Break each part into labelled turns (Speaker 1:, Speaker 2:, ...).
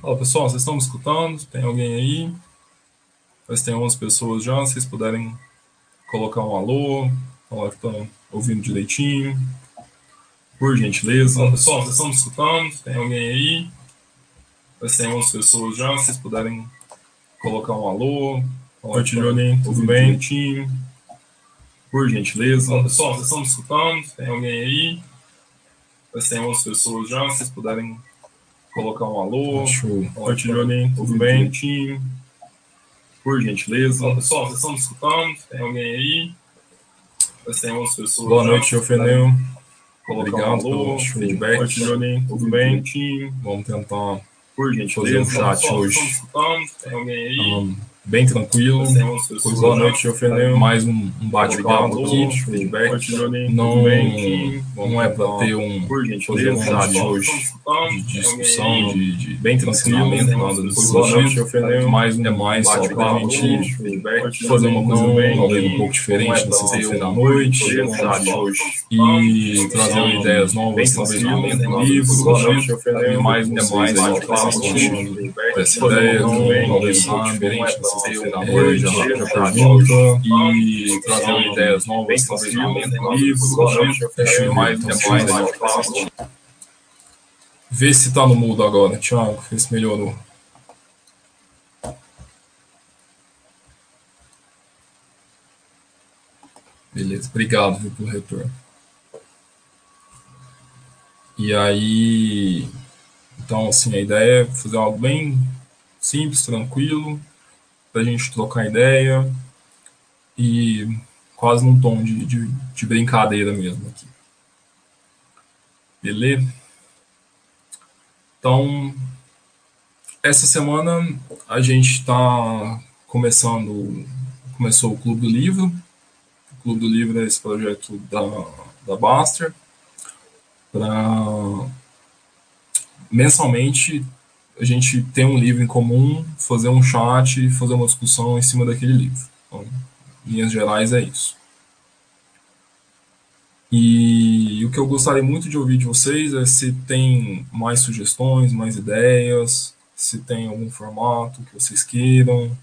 Speaker 1: Fala pessoal, vocês estão me escutando? Tem alguém aí? Mas tem 11 pessoas já, se vocês puderem colocar um alô, falar que estão ouvindo direitinho. Por gentileza. Fala pessoal, vocês estão me escutando? Tem alguém aí? Mas tem 11 pessoas já, se vocês puderem colocar um alô, falar que estão tudo bem? direitinho. Por gentileza. Fala pessoal, vocês estão me escutando? Tem alguém aí? Mas tem 11 pessoas já, se vocês puderem colocar um alô, compartilhem, tudo bem? Direitinho. Por gentileza. Bom, pessoal, vocês estão me escutando? Tem alguém aí? Tem outras pessoas. Boa noite, Eufeneu. Obrigado um alô, pelo feedback. Compartilhem, tudo bem? Direitinho. Vamos tentar por gentileza. fazer um chat hoje. Tem alguém aí? Um, bem tranquilo. Pois boa noite, Eufeneu. Mais um, um bate-papo aqui, feedback. Não, não é para ter um, fazer um chat hoje de discussão, de, de bem ensinamento, nada desse sentido. Mais um, é mais só para a gente fazer uma coisa talvez um pouco diferente na sexta-feira da noite, um chat hoje. e trazer ideias novas, talvez um livro, mais um, é mais só para a gente essa ideia, talvez um pouco diferente na sexta-feira da noite, pergunta e trazer ideias novas, talvez um livro, mais é mais Vê se tá no mudo agora, Thiago. Vê se melhorou. Beleza, obrigado viu, pelo retorno. E aí, então assim, a ideia é fazer algo bem simples, tranquilo, para a gente trocar ideia e quase num tom de, de, de brincadeira mesmo aqui. Beleza? Então, essa semana a gente está começando, começou o Clube do Livro. O Clube do Livro é esse projeto da, da Baster. Para mensalmente a gente ter um livro em comum, fazer um chat fazer uma discussão em cima daquele livro. Então, em linhas gerais é isso. E o que eu gostaria muito de ouvir de vocês é se tem mais sugestões, mais ideias, se tem algum formato que vocês queiram,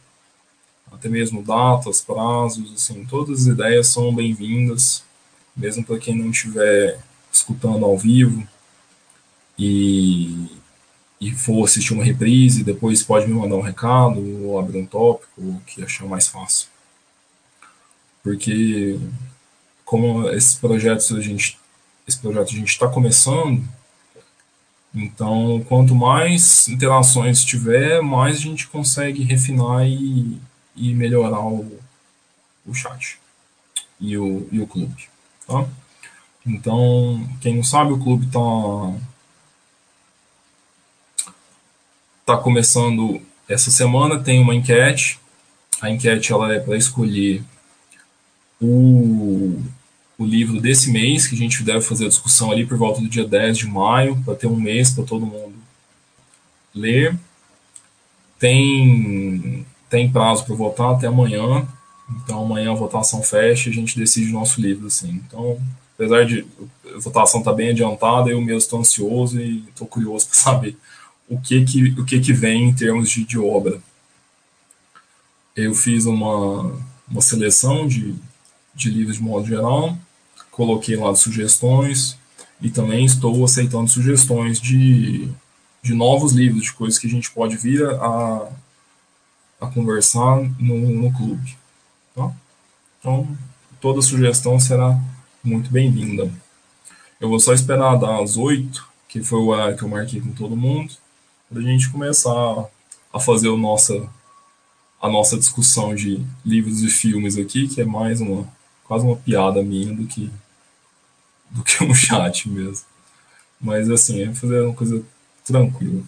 Speaker 1: até mesmo datas, prazos, assim, todas as ideias são bem-vindas, mesmo para quem não estiver escutando ao vivo e, e for assistir uma reprise, depois pode me mandar um recado ou abrir um tópico, o que achar mais fácil. Porque como esses projetos a gente esse projeto a gente está começando então quanto mais interações tiver mais a gente consegue refinar e, e melhorar o, o chat e o, e o clube tá então quem não sabe o clube está tá começando essa semana tem uma enquete a enquete ela é para escolher o o livro desse mês, que a gente deve fazer a discussão ali por volta do dia 10 de maio, para ter um mês para todo mundo ler. Tem, tem prazo para votar até amanhã, então amanhã a votação fecha e a gente decide o nosso livro. Assim. Então, apesar de a votação estar tá bem adiantada, eu mesmo estou ansioso e estou curioso para saber o que, que, o que, que vem em termos de, de obra. Eu fiz uma, uma seleção de, de livros de modo geral coloquei lá sugestões e também estou aceitando sugestões de, de novos livros, de coisas que a gente pode vir a, a conversar no, no clube. Tá? Então, toda sugestão será muito bem-vinda. Eu vou só esperar das oito, que foi o horário que eu marquei com todo mundo, para a gente começar a fazer o nossa, a nossa discussão de livros e filmes aqui, que é mais uma quase uma piada minha do que do que um chat mesmo. Mas assim, é fazer uma coisa tranquila.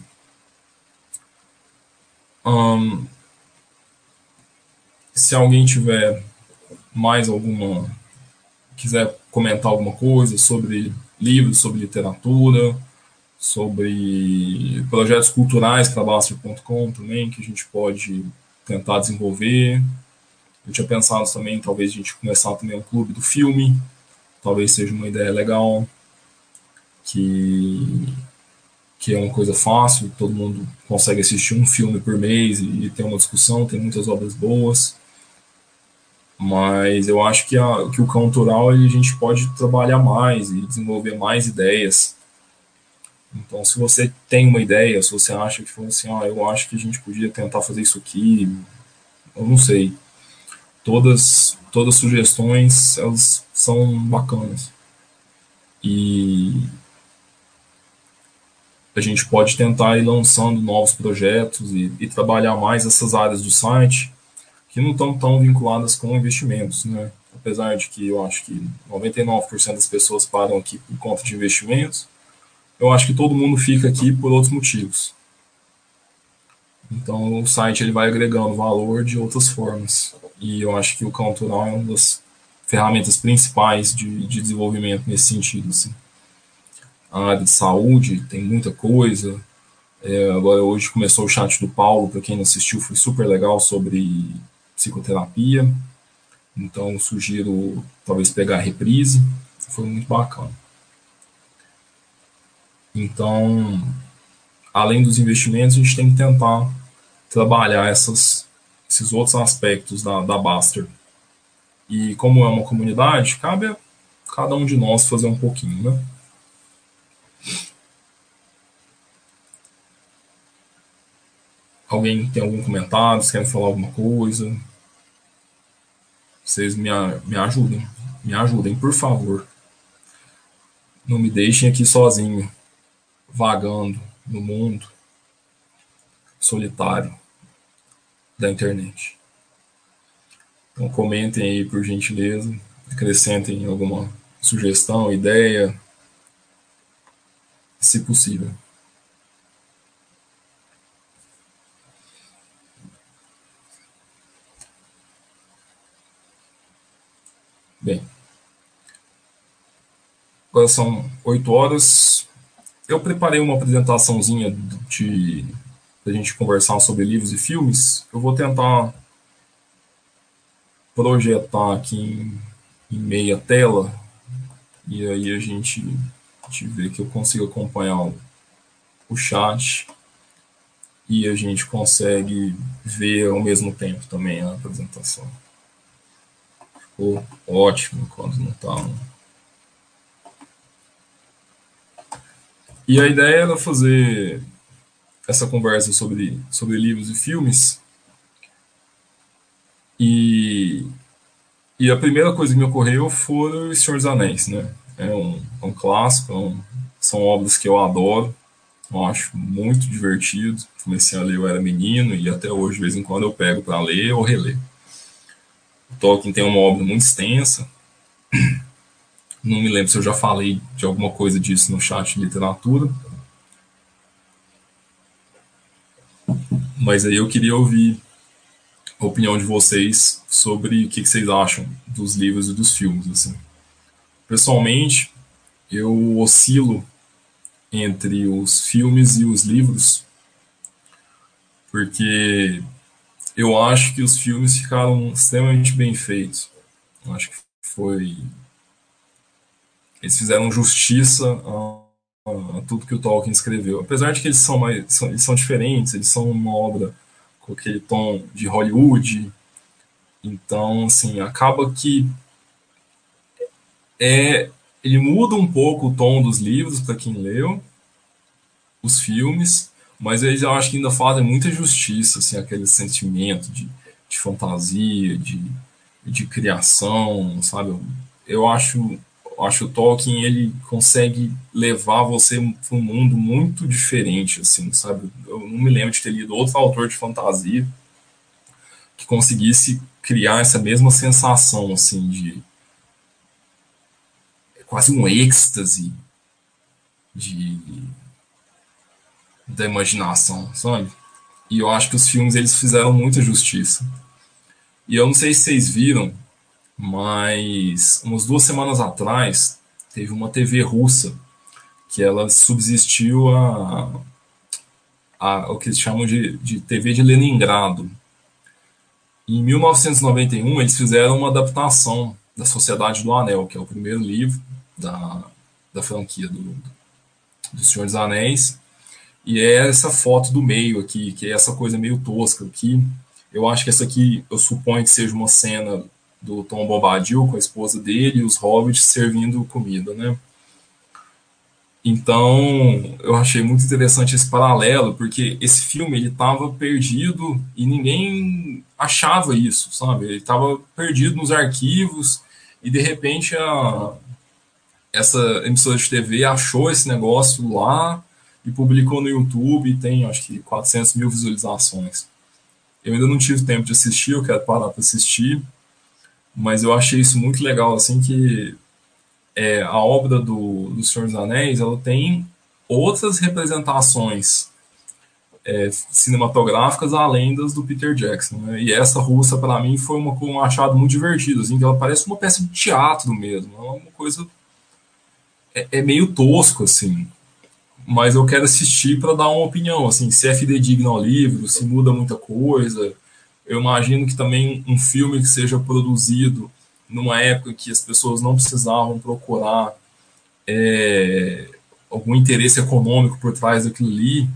Speaker 1: Um, se alguém tiver mais alguma. quiser comentar alguma coisa sobre livros, sobre literatura, sobre projetos culturais para Baster.com também, que a gente pode tentar desenvolver. Eu tinha pensado também, talvez a gente começar também um clube do filme, talvez seja uma ideia legal que que é uma coisa fácil, todo mundo consegue assistir um filme por mês e, e ter uma discussão, tem muitas obras boas. Mas eu acho que, a, que o cultural a gente pode trabalhar mais e desenvolver mais ideias. Então, se você tem uma ideia, se você acha que assim, ah, eu acho que a gente podia tentar fazer isso aqui, eu não sei. Todas, todas sugestões, elas são bacanas. E a gente pode tentar ir lançando novos projetos e, e trabalhar mais essas áreas do site que não estão tão vinculadas com investimentos, né? Apesar de que eu acho que 99% das pessoas param aqui por conta de investimentos, eu acho que todo mundo fica aqui por outros motivos. Então o site ele vai agregando valor de outras formas. E eu acho que o Cultural é uma das ferramentas principais de, de desenvolvimento nesse sentido. Assim. A área de saúde tem muita coisa. É, agora hoje começou o chat do Paulo, para quem não assistiu, foi super legal sobre psicoterapia. Então sugiro talvez pegar a reprise. Foi muito bacana. Então, além dos investimentos, a gente tem que tentar trabalhar essas, esses outros aspectos da, da Baster. E como é uma comunidade, cabe a cada um de nós fazer um pouquinho, né? Alguém tem algum comentário? Vocês querem falar alguma coisa? Vocês me, me ajudem. Me ajudem, por favor. Não me deixem aqui sozinho, vagando no mundo solitário da internet. Então comentem aí por gentileza, acrescentem alguma sugestão, ideia, se possível. Bem, agora são 8 horas. Eu preparei uma apresentaçãozinha de a gente conversar sobre livros e filmes. Eu vou tentar projetar aqui em, em meia tela e aí a gente, a gente vê que eu consigo acompanhar o, o chat e a gente consegue ver ao mesmo tempo também a apresentação. Ficou ótimo quando não está. E a ideia era fazer essa conversa sobre, sobre livros e filmes. E, e a primeira coisa que me ocorreu foi O Senhor dos Anéis, né? É um, é um clássico, é um, são obras que eu adoro, eu acho muito divertido. Comecei a ler, eu era menino, e até hoje, de vez em quando, eu pego para ler ou reler. O Tolkien tem uma obra muito extensa. Não me lembro se eu já falei de alguma coisa disso no chat de literatura. Mas aí eu queria ouvir a opinião de vocês sobre o que vocês acham dos livros e dos filmes. Assim. Pessoalmente, eu oscilo entre os filmes e os livros, porque eu acho que os filmes ficaram extremamente bem feitos. Eu acho que foi. Eles fizeram justiça a, a, tudo que o Tolkien escreveu. Apesar de que eles são, mais, são, eles são diferentes, eles são uma obra com aquele tom de Hollywood. Então, assim, acaba que é, ele muda um pouco o tom dos livros para quem leu os filmes, mas eles eu acho que ainda fazem muita justiça, assim, aquele sentimento de, de fantasia, de, de criação, sabe? Eu acho, eu acho o Tolkien ele consegue levar você para um mundo muito diferente, assim, sabe? Eu não me lembro de ter lido outro autor de fantasia que conseguisse criar essa mesma sensação, assim, de quase um êxtase de da imaginação, sabe? E eu acho que os filmes eles fizeram muita justiça. E eu não sei se vocês viram, mas umas duas semanas atrás teve uma TV russa que ela subsistiu a, a o que eles chamam de, de TV de Leningrado. Em 1991 eles fizeram uma adaptação da Sociedade do Anel, que é o primeiro livro da, da franquia do, do Senhor dos Anéis. E é essa foto do meio aqui, que é essa coisa meio tosca aqui. Eu acho que essa aqui, eu suponho que seja uma cena do Tom Bombadil com a esposa dele e os hobbits servindo comida, né? Então, eu achei muito interessante esse paralelo, porque esse filme ele estava perdido e ninguém achava isso, sabe? Ele estava perdido nos arquivos e de repente a, essa emissora de TV achou esse negócio lá e publicou no YouTube tem acho que 400 mil visualizações. Eu ainda não tive tempo de assistir, eu quero parar para assistir, mas eu achei isso muito legal, assim, que é, a obra do, do Senhor dos Anéis, ela tem outras representações é, cinematográficas além das do Peter Jackson. Né? E essa russa, para mim, foi uma, um achado muito divertido, assim, que ela parece uma peça de teatro mesmo, é uma coisa... É, é meio tosco, assim, mas eu quero assistir para dar uma opinião, assim, se é fidedigno ao livro, se muda muita coisa. Eu imagino que também um filme que seja produzido numa época que as pessoas não precisavam procurar é, algum interesse econômico por trás daquilo ali,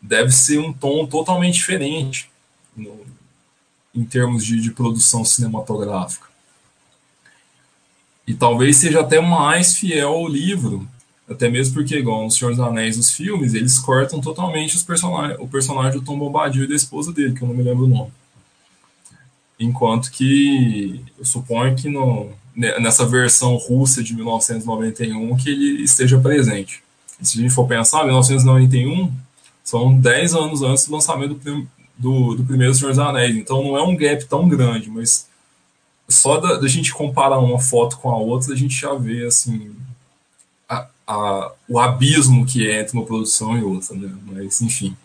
Speaker 1: deve ser um tom totalmente diferente no, em termos de, de produção cinematográfica. E talvez seja até mais fiel ao livro, até mesmo porque, igual no Senhor dos Anéis, os filmes, eles cortam totalmente os personagens, o personagem do Tom Bombadil e da esposa dele, que eu não me lembro o nome. Enquanto que eu suponho que no, nessa versão russa de 1991 que ele esteja presente. E se a gente for pensar, 1991 são 10 anos antes do lançamento do, do, do primeiro Senhor dos Anéis. Então não é um gap tão grande, mas só da, da gente comparar uma foto com a outra, a gente já vê assim a, o abismo que é entre uma produção e outra, né? Mas, enfim.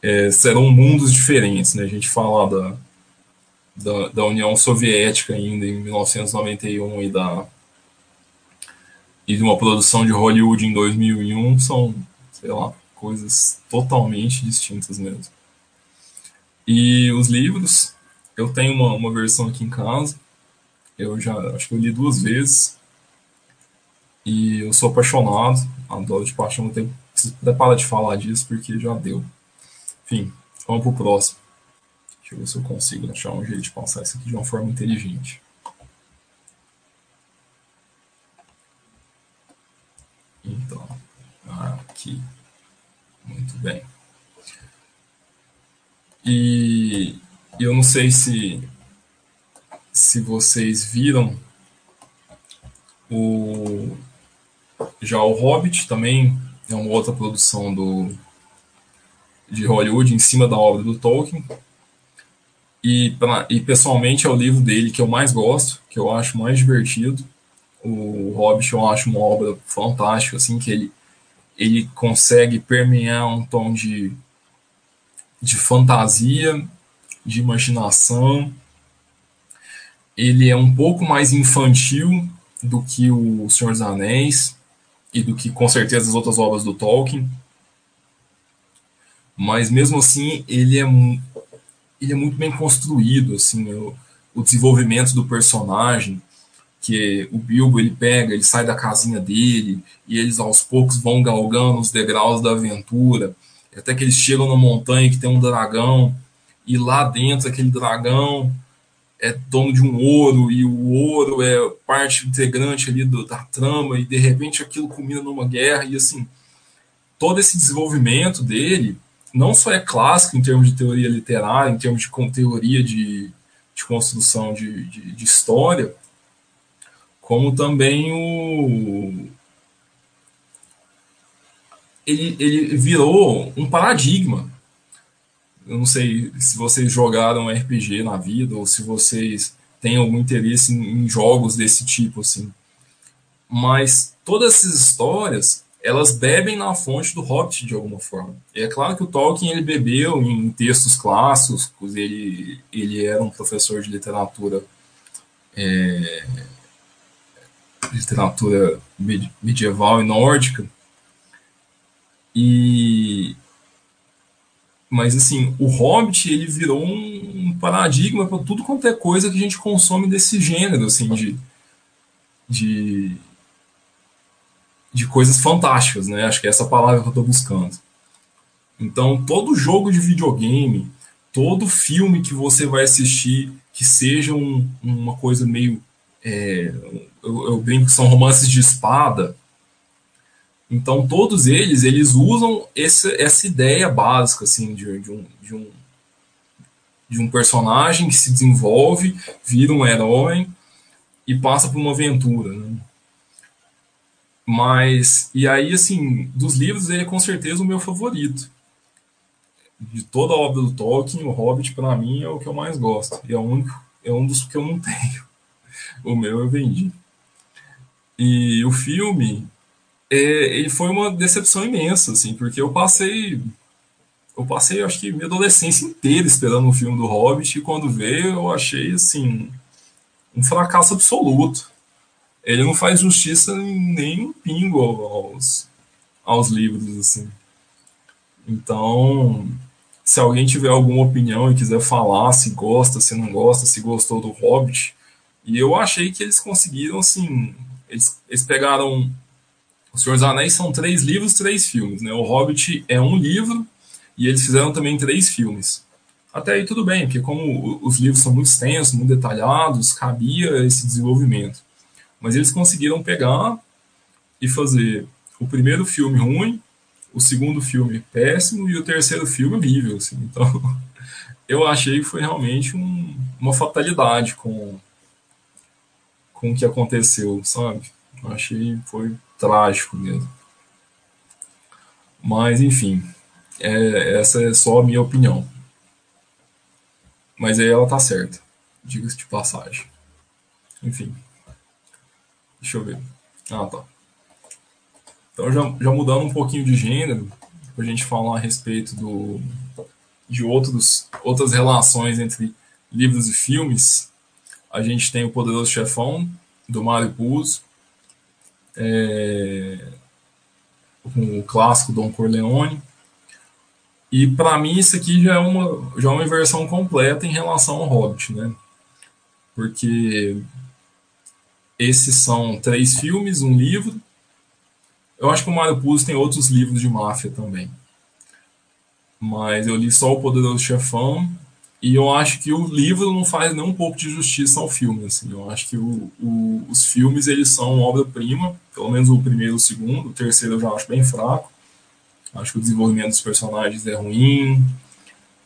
Speaker 1: É, serão mundos diferentes, né? A gente fala da, da, da, União Soviética ainda em 1991 e da e de uma produção de Hollywood em 2001 são, sei lá, coisas totalmente distintas mesmo. E os livros, eu tenho uma, uma versão aqui em casa, eu já acho que eu li duas vezes, e eu sou apaixonado, adoro de paixão, não tenho até parar de falar disso porque já deu. Enfim, vamos pro próximo. Deixa eu ver se eu consigo achar um jeito de passar isso aqui de uma forma inteligente. Então, aqui. Muito bem. E eu não sei se se vocês viram o já o Hobbit também é uma outra produção do de Hollywood em cima da obra do Tolkien. E, pra, e pessoalmente é o livro dele que eu mais gosto, que eu acho mais divertido. O Hobbit eu acho uma obra fantástica, assim, que ele, ele consegue permear um tom de, de fantasia, de imaginação. Ele é um pouco mais infantil do que o Senhor dos Anéis e do que com certeza as outras obras do Tolkien. Mas mesmo assim, ele é, ele é muito bem construído, assim, o, o desenvolvimento do personagem, que o Bilbo ele pega, ele sai da casinha dele e eles aos poucos vão galgando os degraus da aventura, até que eles chegam na montanha que tem um dragão e lá dentro aquele dragão é dono de um ouro e o ouro é parte integrante ali do, da trama e de repente aquilo culmina numa guerra e assim todo esse desenvolvimento dele não só é clássico em termos de teoria literária, em termos de teoria de, de construção de, de, de história, como também o ele, ele virou um paradigma eu não sei se vocês jogaram RPG na vida ou se vocês têm algum interesse em jogos desse tipo, assim. Mas todas essas histórias, elas bebem na fonte do Hobbit de alguma forma. E é claro que o Tolkien ele bebeu em textos clássicos, ele, ele era um professor de literatura é, literatura medieval e nórdica. E mas assim, o Hobbit ele virou um paradigma para tudo quanto é coisa que a gente consome desse gênero, assim, de, de de coisas fantásticas, né? Acho que é essa palavra que eu estou buscando. Então, todo jogo de videogame, todo filme que você vai assistir, que seja um, uma coisa meio. É, eu, eu brinco que são romances de espada. Então, todos eles, eles usam esse, essa ideia básica, assim, de, de, um, de, um, de um personagem que se desenvolve, vira um herói e passa por uma aventura, né? Mas, e aí, assim, dos livros, ele é com certeza o meu favorito. De toda a obra do Tolkien, o Hobbit, para mim, é o que eu mais gosto. E é, o único, é um dos que eu não tenho. O meu eu vendi. E o filme, é, ele foi uma decepção imensa, assim, porque eu passei. Eu passei, acho que, minha adolescência inteira esperando um filme do Hobbit, e quando veio, eu achei, assim, um fracasso absoluto ele não faz justiça nem um pingo aos, aos livros, assim. Então, se alguém tiver alguma opinião e quiser falar se gosta, se não gosta, se gostou do Hobbit, e eu achei que eles conseguiram, assim, eles, eles pegaram O Senhor dos Anéis são três livros, três filmes, né? O Hobbit é um livro e eles fizeram também três filmes. Até aí tudo bem, porque como os livros são muito extensos, muito detalhados, cabia esse desenvolvimento. Mas eles conseguiram pegar e fazer o primeiro filme ruim, o segundo filme péssimo e o terceiro filme horrível. Assim. Então, eu achei que foi realmente um, uma fatalidade com, com o que aconteceu, sabe? Eu achei que foi trágico mesmo. Mas, enfim, é, essa é só a minha opinião. Mas aí ela tá certa, diga-se de passagem. Enfim. Deixa eu ver. Ah, tá. Então, já, já mudando um pouquinho de gênero, a gente falar a respeito do, de outros, outras relações entre livros e filmes, a gente tem o Poderoso Chefão, do Mario Puzo, é, o clássico Don Corleone. E para mim isso aqui já é uma já é uma inversão completa em relação ao Hobbit, né? Porque esses são três filmes, um livro. Eu acho que o Mário Puzo tem outros livros de máfia também. Mas eu li só O Poderoso Chefão. E eu acho que o livro não faz nem um pouco de justiça ao filme. Assim. Eu acho que o, o, os filmes eles são obra-prima, pelo menos o primeiro e o segundo. O terceiro eu já acho bem fraco. Acho que o desenvolvimento dos personagens é ruim.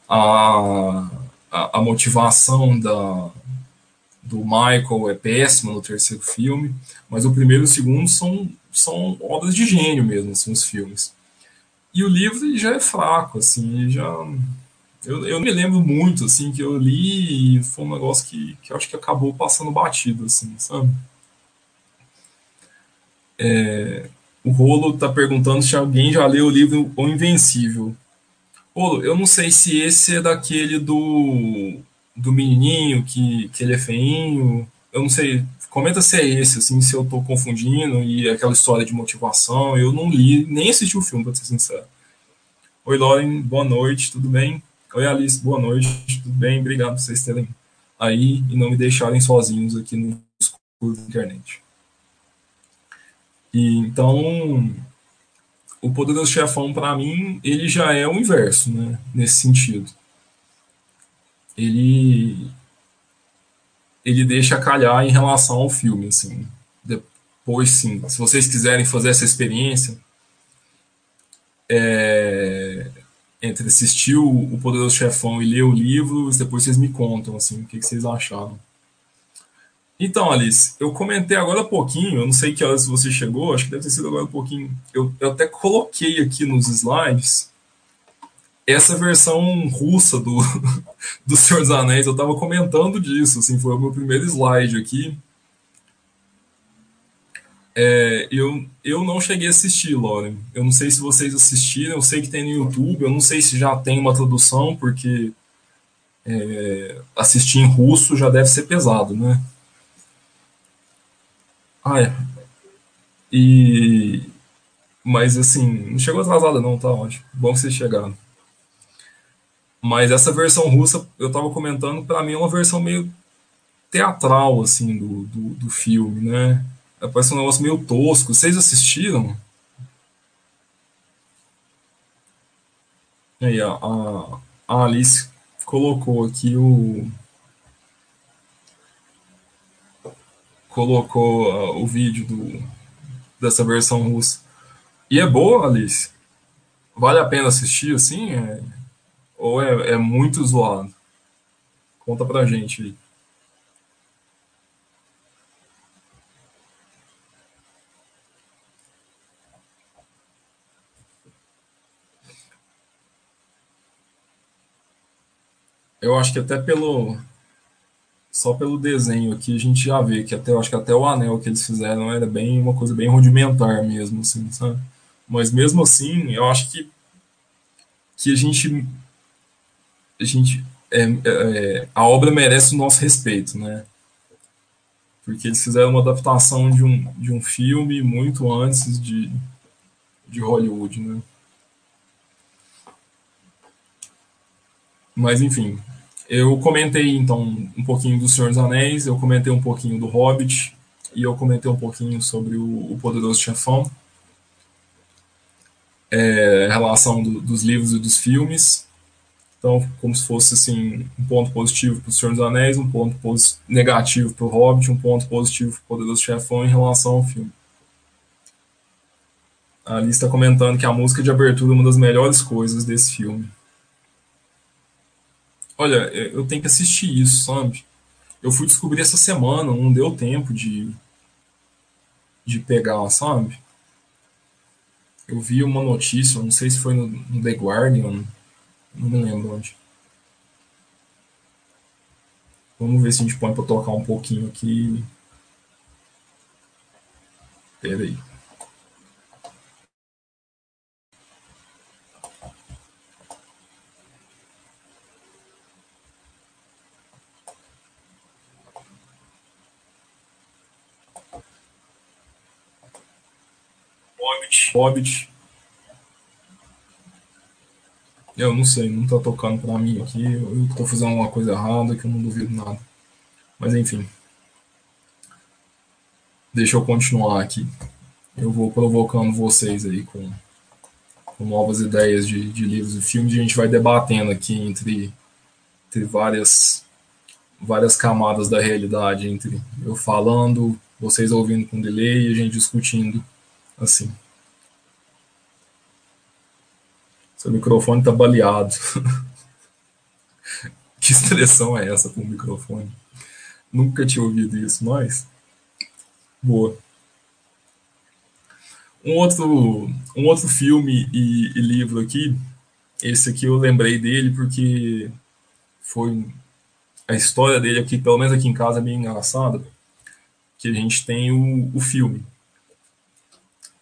Speaker 1: A, a, a motivação da, do Michael é péssima no terceiro filme, mas o primeiro e o segundo são, são obras de gênio mesmo, assim, os filmes. E o livro já é fraco, assim, já... Eu, eu me lembro muito, assim, que eu li e foi um negócio que, que eu acho que acabou passando batido, assim, sabe? É, o Rolo tá perguntando se alguém já leu o livro O Invencível. Rolo, eu não sei se esse é daquele do do menininho que, que ele é feinho. Eu não sei, comenta se é esse, assim, se eu tô confundindo e aquela história de motivação. Eu não li, nem assisti o filme, pra ser sincero. Oi, Lauren, boa noite, tudo bem? Oi, Alice, boa noite, tudo bem? Obrigado por vocês terem aí e não me deixarem sozinhos aqui no escuro da internet. E, então, o Poderoso Chefão, para mim, ele já é o inverso, né? Nesse sentido ele ele deixa calhar em relação ao filme, assim. Depois, sim, se vocês quiserem fazer essa experiência, é, entre assistir o Poderoso Chefão e ler o livro, depois vocês me contam, assim, o que, que vocês acharam. Então, Alice, eu comentei agora há pouquinho, eu não sei que horas você chegou, acho que deve ter sido agora um pouquinho. Eu, eu até coloquei aqui nos slides essa versão russa do, do Senhor dos Anéis, eu estava comentando disso, assim, foi o meu primeiro slide aqui. É, eu, eu não cheguei a assistir, Lauren. Eu não sei se vocês assistiram, eu sei que tem no YouTube, eu não sei se já tem uma tradução, porque é, assistir em russo já deve ser pesado, né? Ah, é. E, mas assim, não chegou atrasada não, tá ótimo. Bom que vocês chegaram. Mas essa versão russa, eu estava comentando, para mim é uma versão meio teatral, assim, do, do, do, filme, né? Parece um negócio meio tosco. Vocês assistiram? Aí, a, a Alice colocou aqui o. Colocou uh, o vídeo do, dessa versão russa. E é boa, Alice? Vale a pena assistir assim? É... Ou é, é muito zoado? Conta pra gente aí. Eu acho que até pelo. Só pelo desenho aqui a gente já vê que até eu acho que até o anel que eles fizeram era bem uma coisa bem rudimentar mesmo, assim, sabe? Mas mesmo assim, eu acho que que a gente a gente é, é, a obra merece o nosso respeito, né? Porque eles fizeram uma adaptação de um, de um filme muito antes de, de Hollywood, né? Mas enfim, eu comentei então um pouquinho do Senhor dos Anéis, eu comentei um pouquinho do Hobbit e eu comentei um pouquinho sobre o, o Poderoso Chefão, é, relação do, dos livros e dos filmes. Então, como se fosse assim, um ponto positivo para o Senhor dos Anéis, um ponto negativo para o Hobbit, um ponto positivo para o Poderoso Chefão em relação ao filme. A lista comentando que a música de abertura é uma das melhores coisas desse filme. Olha, eu tenho que assistir isso, sabe? Eu fui descobrir essa semana, não deu tempo de, de pegar, sabe? Eu vi uma notícia, não sei se foi no, no The Guardian, não me lembro onde. Vamos ver se a gente põe para tocar um pouquinho aqui. Pera aí. Hobbit. Hobbit. Eu não sei, não tá tocando pra mim aqui. Eu tô fazendo uma coisa errada que eu não duvido nada. Mas enfim. Deixa eu continuar aqui. Eu vou provocando vocês aí com, com novas ideias de, de livros e filmes. A gente vai debatendo aqui entre, entre várias, várias camadas da realidade. Entre eu falando, vocês ouvindo com delay e a gente discutindo assim. Seu microfone tá baleado. que expressão é essa com o microfone? Nunca tinha ouvido isso, mas. Boa. Um outro, um outro filme e, e livro aqui, esse aqui eu lembrei dele porque foi a história dele aqui, pelo menos aqui em casa, é bem engraçada, que a gente tem o, o filme.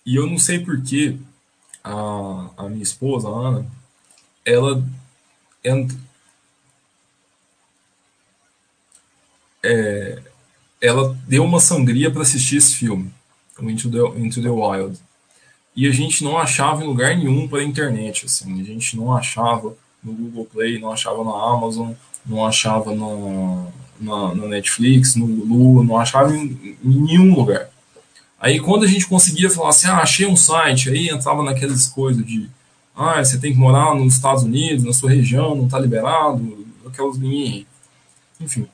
Speaker 1: E eu não sei porquê, a, a minha esposa, a Ana, ela é, ela deu uma sangria para assistir esse filme, Into the, Into the Wild. E a gente não achava em lugar nenhum pela internet, assim, a gente não achava no Google Play, não achava na Amazon, não achava na, na, na Netflix, no Hulu, não achava em, em nenhum lugar. Aí quando a gente conseguia falar assim, ah, achei um site, aí entrava naquelas coisas de, ah, você tem que morar nos Estados Unidos, na sua região, não está liberado, aquelas mini... Enfim,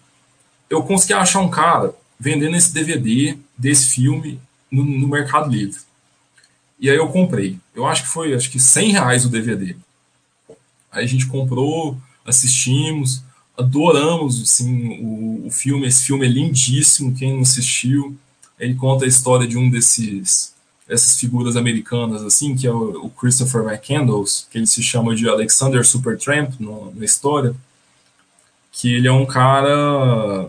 Speaker 1: eu consegui achar um cara vendendo esse DVD desse filme no, no, Mercado Livre. E aí eu comprei. Eu acho que foi, acho que 100 reais o DVD. Aí a gente comprou, assistimos, adoramos assim, o, o filme. Esse filme é lindíssimo, quem não assistiu ele conta a história de um desses essas figuras americanas assim, que é o, Christopher McCandles, que ele se chama de Alexander Supertramp no, na história, que ele é um cara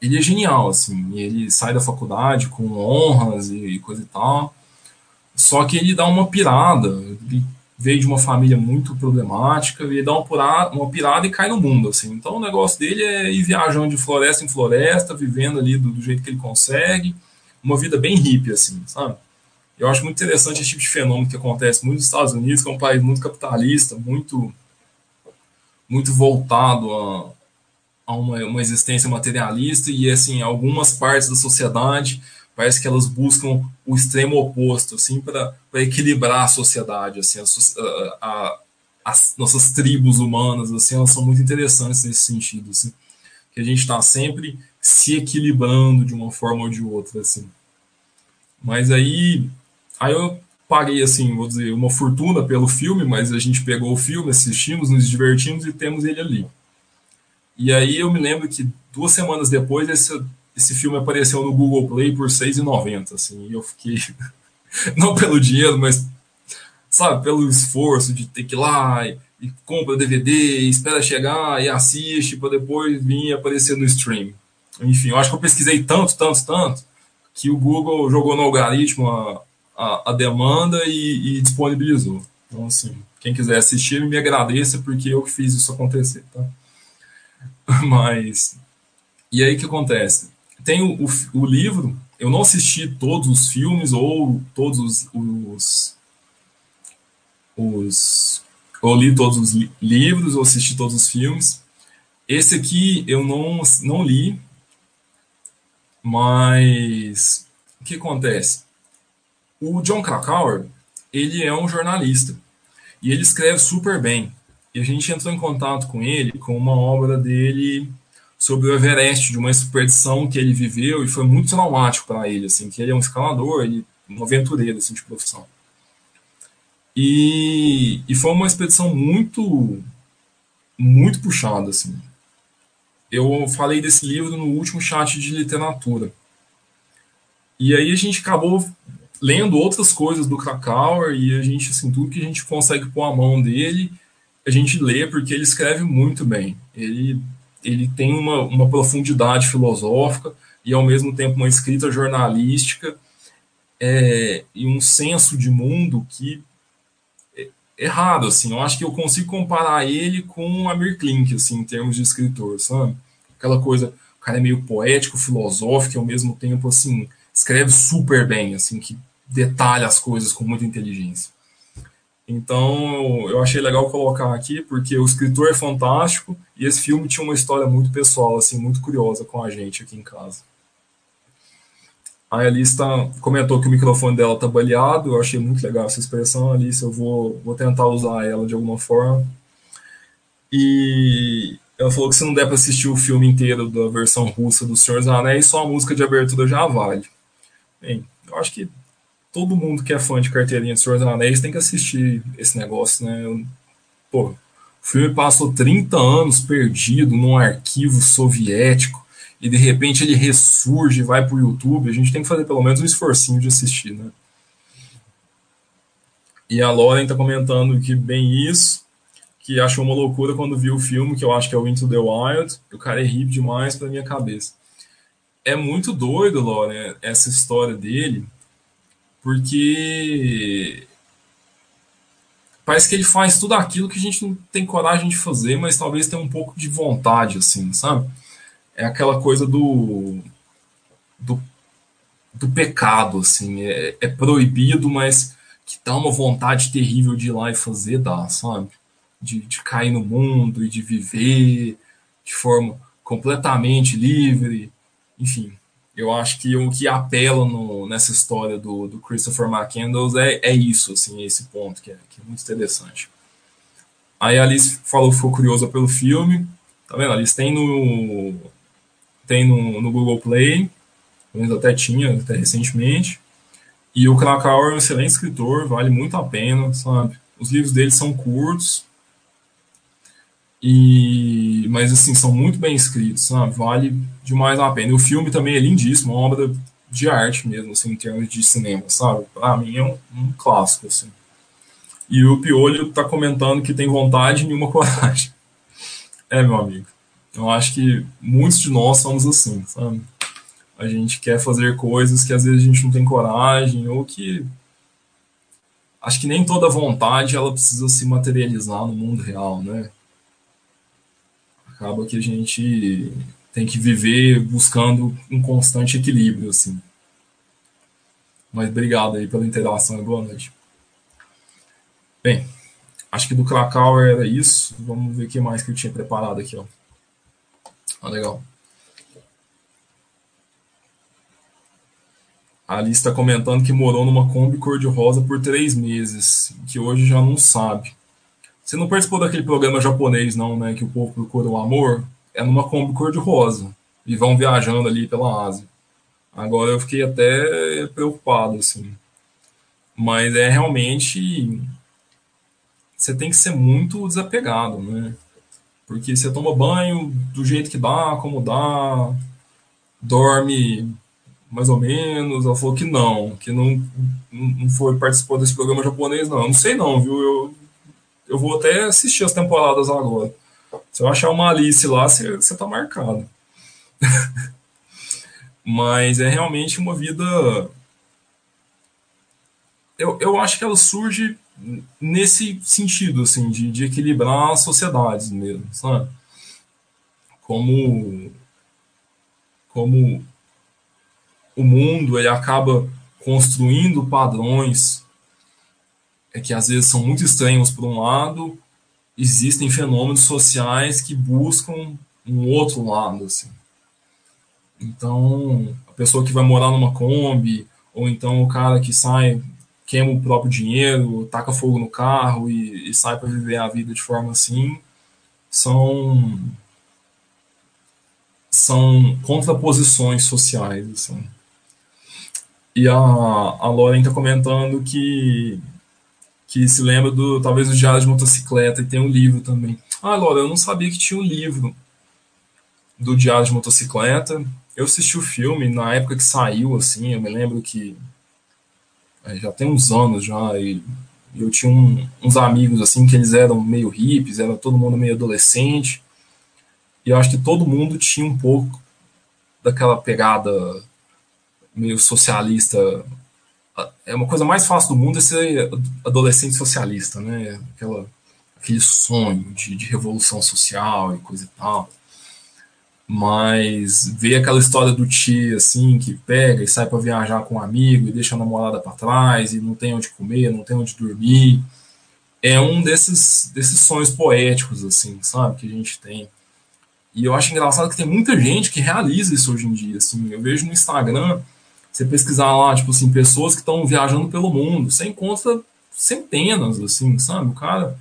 Speaker 1: ele é genial assim, ele sai da faculdade com honras e, e coisa e tal. Só que ele dá uma pirada, ele veio de uma família muito problemática, ele dá uma pirada, uma pirada e cai no mundo, assim. Então o negócio dele é ir viajando de floresta em floresta, vivendo ali do, do jeito que ele consegue, uma vida bem hippie, assim, sabe? Eu acho muito interessante esse tipo de fenômeno que acontece muito nos Estados Unidos, que é um país muito capitalista, muito, muito voltado a, a uma, uma existência materialista e, assim, algumas partes da sociedade parece que elas buscam o extremo oposto, assim, para equilibrar a sociedade, assim, a, a, as nossas tribos humanas, assim, elas são muito interessantes nesse sentido, assim, que a gente está sempre se equilibrando de uma forma ou de outra, assim. Mas aí, aí eu paguei, assim, vou dizer, uma fortuna pelo filme, mas a gente pegou o filme, assistimos, nos divertimos e temos ele ali. E aí eu me lembro que duas semanas depois esse, esse filme apareceu no Google Play por R$ 6,90, assim, e eu fiquei, não pelo dinheiro, mas, sabe, pelo esforço de ter que ir lá e, e compra DVD, e espera chegar e assiste para depois vir aparecer no stream. Enfim, eu acho que eu pesquisei tanto, tanto, tanto, que o Google jogou no algoritmo a, a, a demanda e, e, disponibilizou. Então, assim, quem quiser assistir, me agradeça, porque eu que fiz isso acontecer, tá? Mas, e aí o que acontece? Tem o, o, o, livro, eu não assisti todos os filmes ou todos os, os, os ou li todos os li livros ou assisti todos os filmes. Esse aqui eu não, não li, mas o que acontece? O John Krakauer, ele é um jornalista e ele escreve super bem. E a gente entrou em contato com ele com uma obra dele sobre o Everest, de uma expedição que ele viveu e foi muito traumático para ele, assim, que ele é um escalador, ele, um aventureiro assim, de profissão. E, e foi uma expedição muito muito puxada, assim eu falei desse livro no último chat de literatura. E aí a gente acabou lendo outras coisas do Krakauer e a gente, assim, tudo que a gente consegue pôr a mão dele, a gente lê porque ele escreve muito bem. Ele, ele tem uma, uma profundidade filosófica e, ao mesmo tempo, uma escrita jornalística é, e um senso de mundo que é errado, assim. Eu acho que eu consigo comparar ele com Amir Klink, assim, em termos de escritor, sabe? aquela coisa, o cara é meio poético, filosófico, e ao mesmo tempo, assim, escreve super bem, assim, que detalha as coisas com muita inteligência. Então, eu achei legal colocar aqui, porque o escritor é fantástico e esse filme tinha uma história muito pessoal, assim, muito curiosa com a gente aqui em casa. A Alice tá, comentou que o microfone dela tá baleado, eu achei muito legal essa expressão, Alice, eu vou, vou tentar usar ela de alguma forma. E ela falou que se não der para assistir o filme inteiro da versão russa do Senhor dos Anéis, só a música de abertura já vale. Bem, eu acho que todo mundo que é fã de carteirinha de Senhor dos Anéis tem que assistir esse negócio, né? Pô, o filme passou 30 anos perdido num arquivo soviético e de repente ele ressurge vai pro YouTube. A gente tem que fazer pelo menos um esforcinho de assistir, né? E a Lauren tá comentando que bem isso que achou uma loucura quando viu o filme, que eu acho que é o Into the Wild. O cara é hip demais pra minha cabeça. É muito doido, Loren, essa história dele, porque parece que ele faz tudo aquilo que a gente não tem coragem de fazer, mas talvez tenha um pouco de vontade, assim, sabe? É aquela coisa do do, do pecado, assim, é, é proibido, mas que dá uma vontade terrível de ir lá e fazer, dá, sabe? de, de cair no mundo e de viver de forma completamente livre. Enfim, eu acho que o que apela no, nessa história do, do Christopher McCandles é, é isso, assim, esse ponto que é, que é muito interessante. Aí a Alice falou que ficou curiosa pelo filme. Tá vendo? A Alice tem no, tem no, no Google Play, pelo menos até tinha, até recentemente. E o Krakauer é um excelente escritor, vale muito a pena, sabe? Os livros dele são curtos, e, mas assim, são muito bem escritos, sabe? Vale demais a pena. E o filme também é lindíssimo, uma obra de arte mesmo, assim, em termos de cinema, sabe? Pra mim é um, um clássico, assim. E o Piolho tá comentando que tem vontade e nenhuma coragem. É, meu amigo. Eu acho que muitos de nós somos assim, sabe? A gente quer fazer coisas que às vezes a gente não tem coragem, ou que. Acho que nem toda vontade ela precisa se materializar no mundo real, né? Acaba que a gente tem que viver buscando um constante equilíbrio, assim. Mas obrigado aí pela interação e boa noite. Bem, acho que do Krakauer era isso. Vamos ver o que mais que eu tinha preparado aqui, ó. Ah, legal. A Alice está comentando que morou numa Kombi cor-de-rosa por três meses, que hoje já não sabe. Você não participou daquele programa japonês, não, né? Que o povo procura o amor? É numa Kombi cor-de-rosa. E vão viajando ali pela Ásia. Agora eu fiquei até preocupado, assim. Mas é realmente. Você tem que ser muito desapegado, né? Porque você toma banho do jeito que dá, como dá, dorme mais ou menos. Ela falou que não, que não, não foi participou desse programa japonês, não. Eu não sei não, viu? Eu, eu vou até assistir as temporadas agora. Se eu achar uma Alice lá, você, tá marcado. Mas é realmente uma vida. Eu, eu acho que ela surge nesse sentido, assim, de, de equilibrar as sociedades mesmo, sabe? Como, como o mundo ele acaba construindo padrões é que às vezes são muito estranhos por um lado, existem fenômenos sociais que buscam um outro lado, assim. Então, a pessoa que vai morar numa Kombi, ou então o cara que sai, queima o próprio dinheiro, taca fogo no carro e, e sai para viver a vida de forma assim, são são contraposições sociais, assim. E a, a Lauren está comentando que que se lembra do talvez do Diário de Motocicleta e tem um livro também. Ah, Laura, eu não sabia que tinha um livro do Diário de Motocicleta. Eu assisti o filme na época que saiu, assim, eu me lembro que é, já tem uns anos já e eu tinha um, uns amigos assim que eles eram meio hippies, era todo mundo meio adolescente. E eu acho que todo mundo tinha um pouco daquela pegada meio socialista é uma coisa mais fácil do mundo é ser adolescente socialista, né? Aquela, aquele sonho de, de revolução social e coisa e tal. Mas ver aquela história do tio, assim, que pega e sai para viajar com um amigo e deixa a namorada para trás e não tem onde comer, não tem onde dormir, é um desses, desses sonhos poéticos, assim, sabe, que a gente tem. E eu acho engraçado que tem muita gente que realiza isso hoje em dia, assim. Eu vejo no Instagram você pesquisar lá, tipo assim, pessoas que estão viajando pelo mundo, você encontra centenas, assim, sabe? O cara,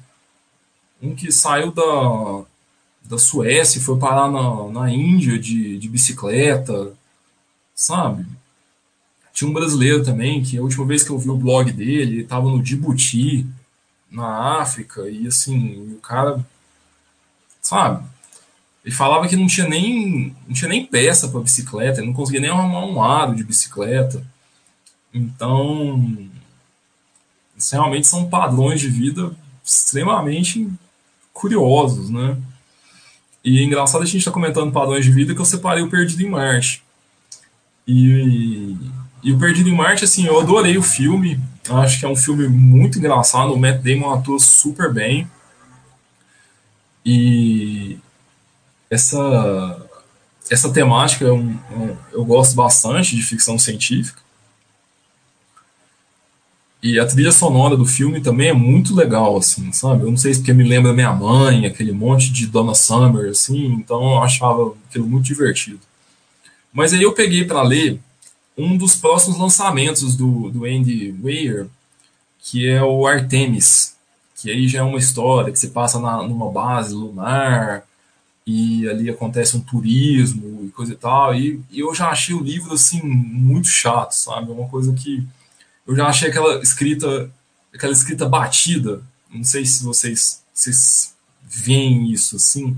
Speaker 1: um que saiu da, da Suécia e foi parar na, na Índia de, de bicicleta, sabe? Tinha um brasileiro também, que a última vez que eu vi o blog dele, ele estava no Djibouti, na África, e assim, o cara, sabe? Ele falava que não tinha nem, não tinha nem peça para bicicleta, ele não conseguia nem arrumar um aro de bicicleta. Então, realmente são padrões de vida extremamente curiosos, né? E é engraçado a gente estar tá comentando padrões de vida que eu separei o Perdido em Marte. E, e o Perdido em Marte, assim, eu adorei o filme. Acho que é um filme muito engraçado. O Matt Damon atua super bem. E, essa essa temática eu, eu gosto bastante de ficção científica. E a trilha sonora do filme também é muito legal, assim, sabe? Eu não sei se porque me lembra minha mãe, aquele monte de Donna Summer, assim, então eu achava aquilo muito divertido. Mas aí eu peguei para ler um dos próximos lançamentos do, do Andy Weir, que é o Artemis, que aí já é uma história que se passa na, numa base lunar, e ali acontece um turismo e coisa e tal. E, e, eu já achei o livro assim muito chato, sabe? É uma coisa que eu já achei aquela escrita, aquela escrita batida. Não sei se vocês, vocês veem isso assim,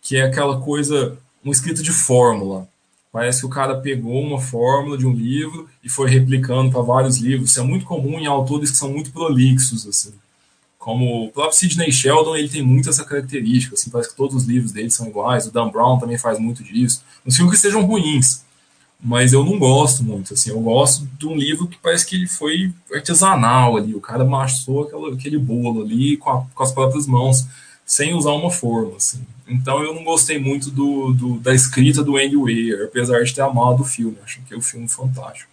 Speaker 1: que é aquela coisa, uma escrita de fórmula. Parece que o cara pegou uma fórmula de um livro e foi replicando para vários livros. Isso é muito comum em autores que são muito prolixos assim como o próprio Sidney Sheldon, ele tem muito essa característica, assim, parece que todos os livros dele são iguais, o Dan Brown também faz muito disso, não significa que sejam ruins, mas eu não gosto muito, assim, eu gosto de um livro que parece que ele foi artesanal ali, o cara amassou aquela, aquele bolo ali com, a, com, as próprias mãos, sem usar uma forma, assim. Então eu não gostei muito do, do da escrita do Andy Weir, apesar de ter amado o filme, acho que é um filme fantástico.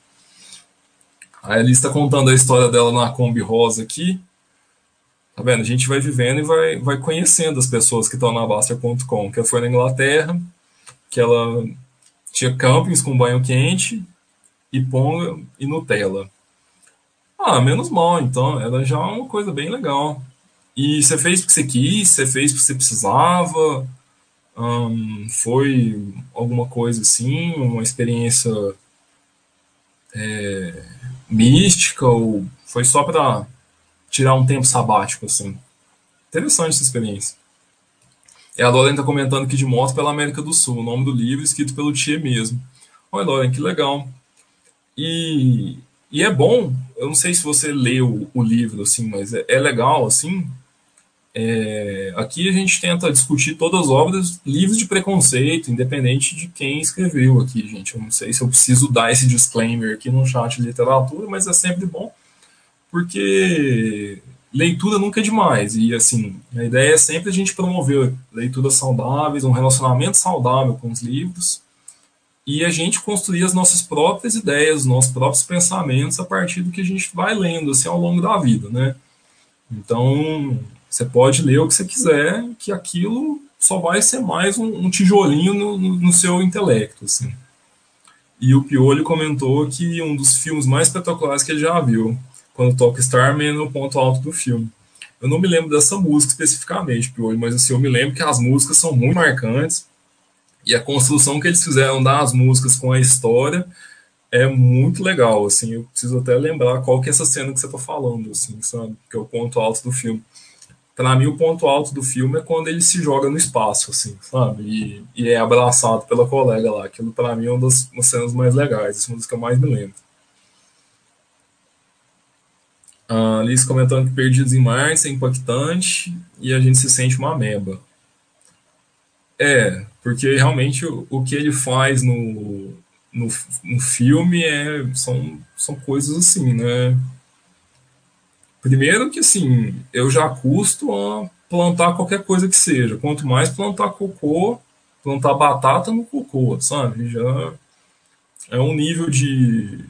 Speaker 1: Aí ele está contando a história dela na Kombi Rosa aqui, Tá vendo? A gente vai vivendo e vai, vai conhecendo as pessoas que estão na Baster.com. Que ela foi na Inglaterra, que ela tinha campings com banho quente e pão e Nutella. Ah, menos mal, então, era já uma coisa bem legal. E você fez porque você quis, você fez porque você precisava, foi alguma coisa assim, uma experiência é, mística, ou foi só para tirar um tempo sabático, assim. Interessante essa experiência. E a Lauren está comentando aqui de Moto pela América do Sul, o nome do livro escrito pelo Tia mesmo. Olha, Lauren, que legal. E, e é bom, eu não sei se você leu o livro, assim, mas é, é legal, assim. É, aqui a gente tenta discutir todas as obras livres de preconceito, independente de quem escreveu aqui, gente. Eu não sei se eu preciso dar esse disclaimer aqui no chat de literatura, mas é sempre bom, porque leitura nunca é demais. E assim, a ideia é sempre a gente promover leituras saudáveis, um relacionamento saudável com os livros e a gente construir as nossas próprias ideias, os nossos próprios pensamentos a partir do que a gente vai lendo assim ao longo da vida, né? Então, você pode ler o que você quiser, que aquilo só vai ser mais um, um tijolinho no, no, no, seu intelecto, assim. E o Piolho comentou que um dos filmes mais espetaculares que ele já viu, quando toca Starman é no ponto alto do filme. Eu não me lembro dessa música especificamente, Piolho, mas assim, eu me lembro que as músicas são muito marcantes e a construção que eles fizeram das músicas com a história é muito legal, assim, eu preciso até lembrar qual que é essa cena que você está falando, assim, sabe, que é o ponto alto do filme. Para mim, o ponto alto do filme é quando ele se joga no espaço, assim, sabe, e, e é abraçado pela colega lá, aquilo para mim é uma das, uma cenas mais legais, essa música mais me lembra. A Liz comentando que Perdidos em Marte é impactante e a gente se sente uma ameba. É, porque realmente o, o que ele faz no, no, no filme é, são, são coisas assim, né? Primeiro que assim, eu já custo a plantar qualquer coisa que seja. Quanto mais plantar cocô, plantar batata no cocô, sabe? Já é um nível de,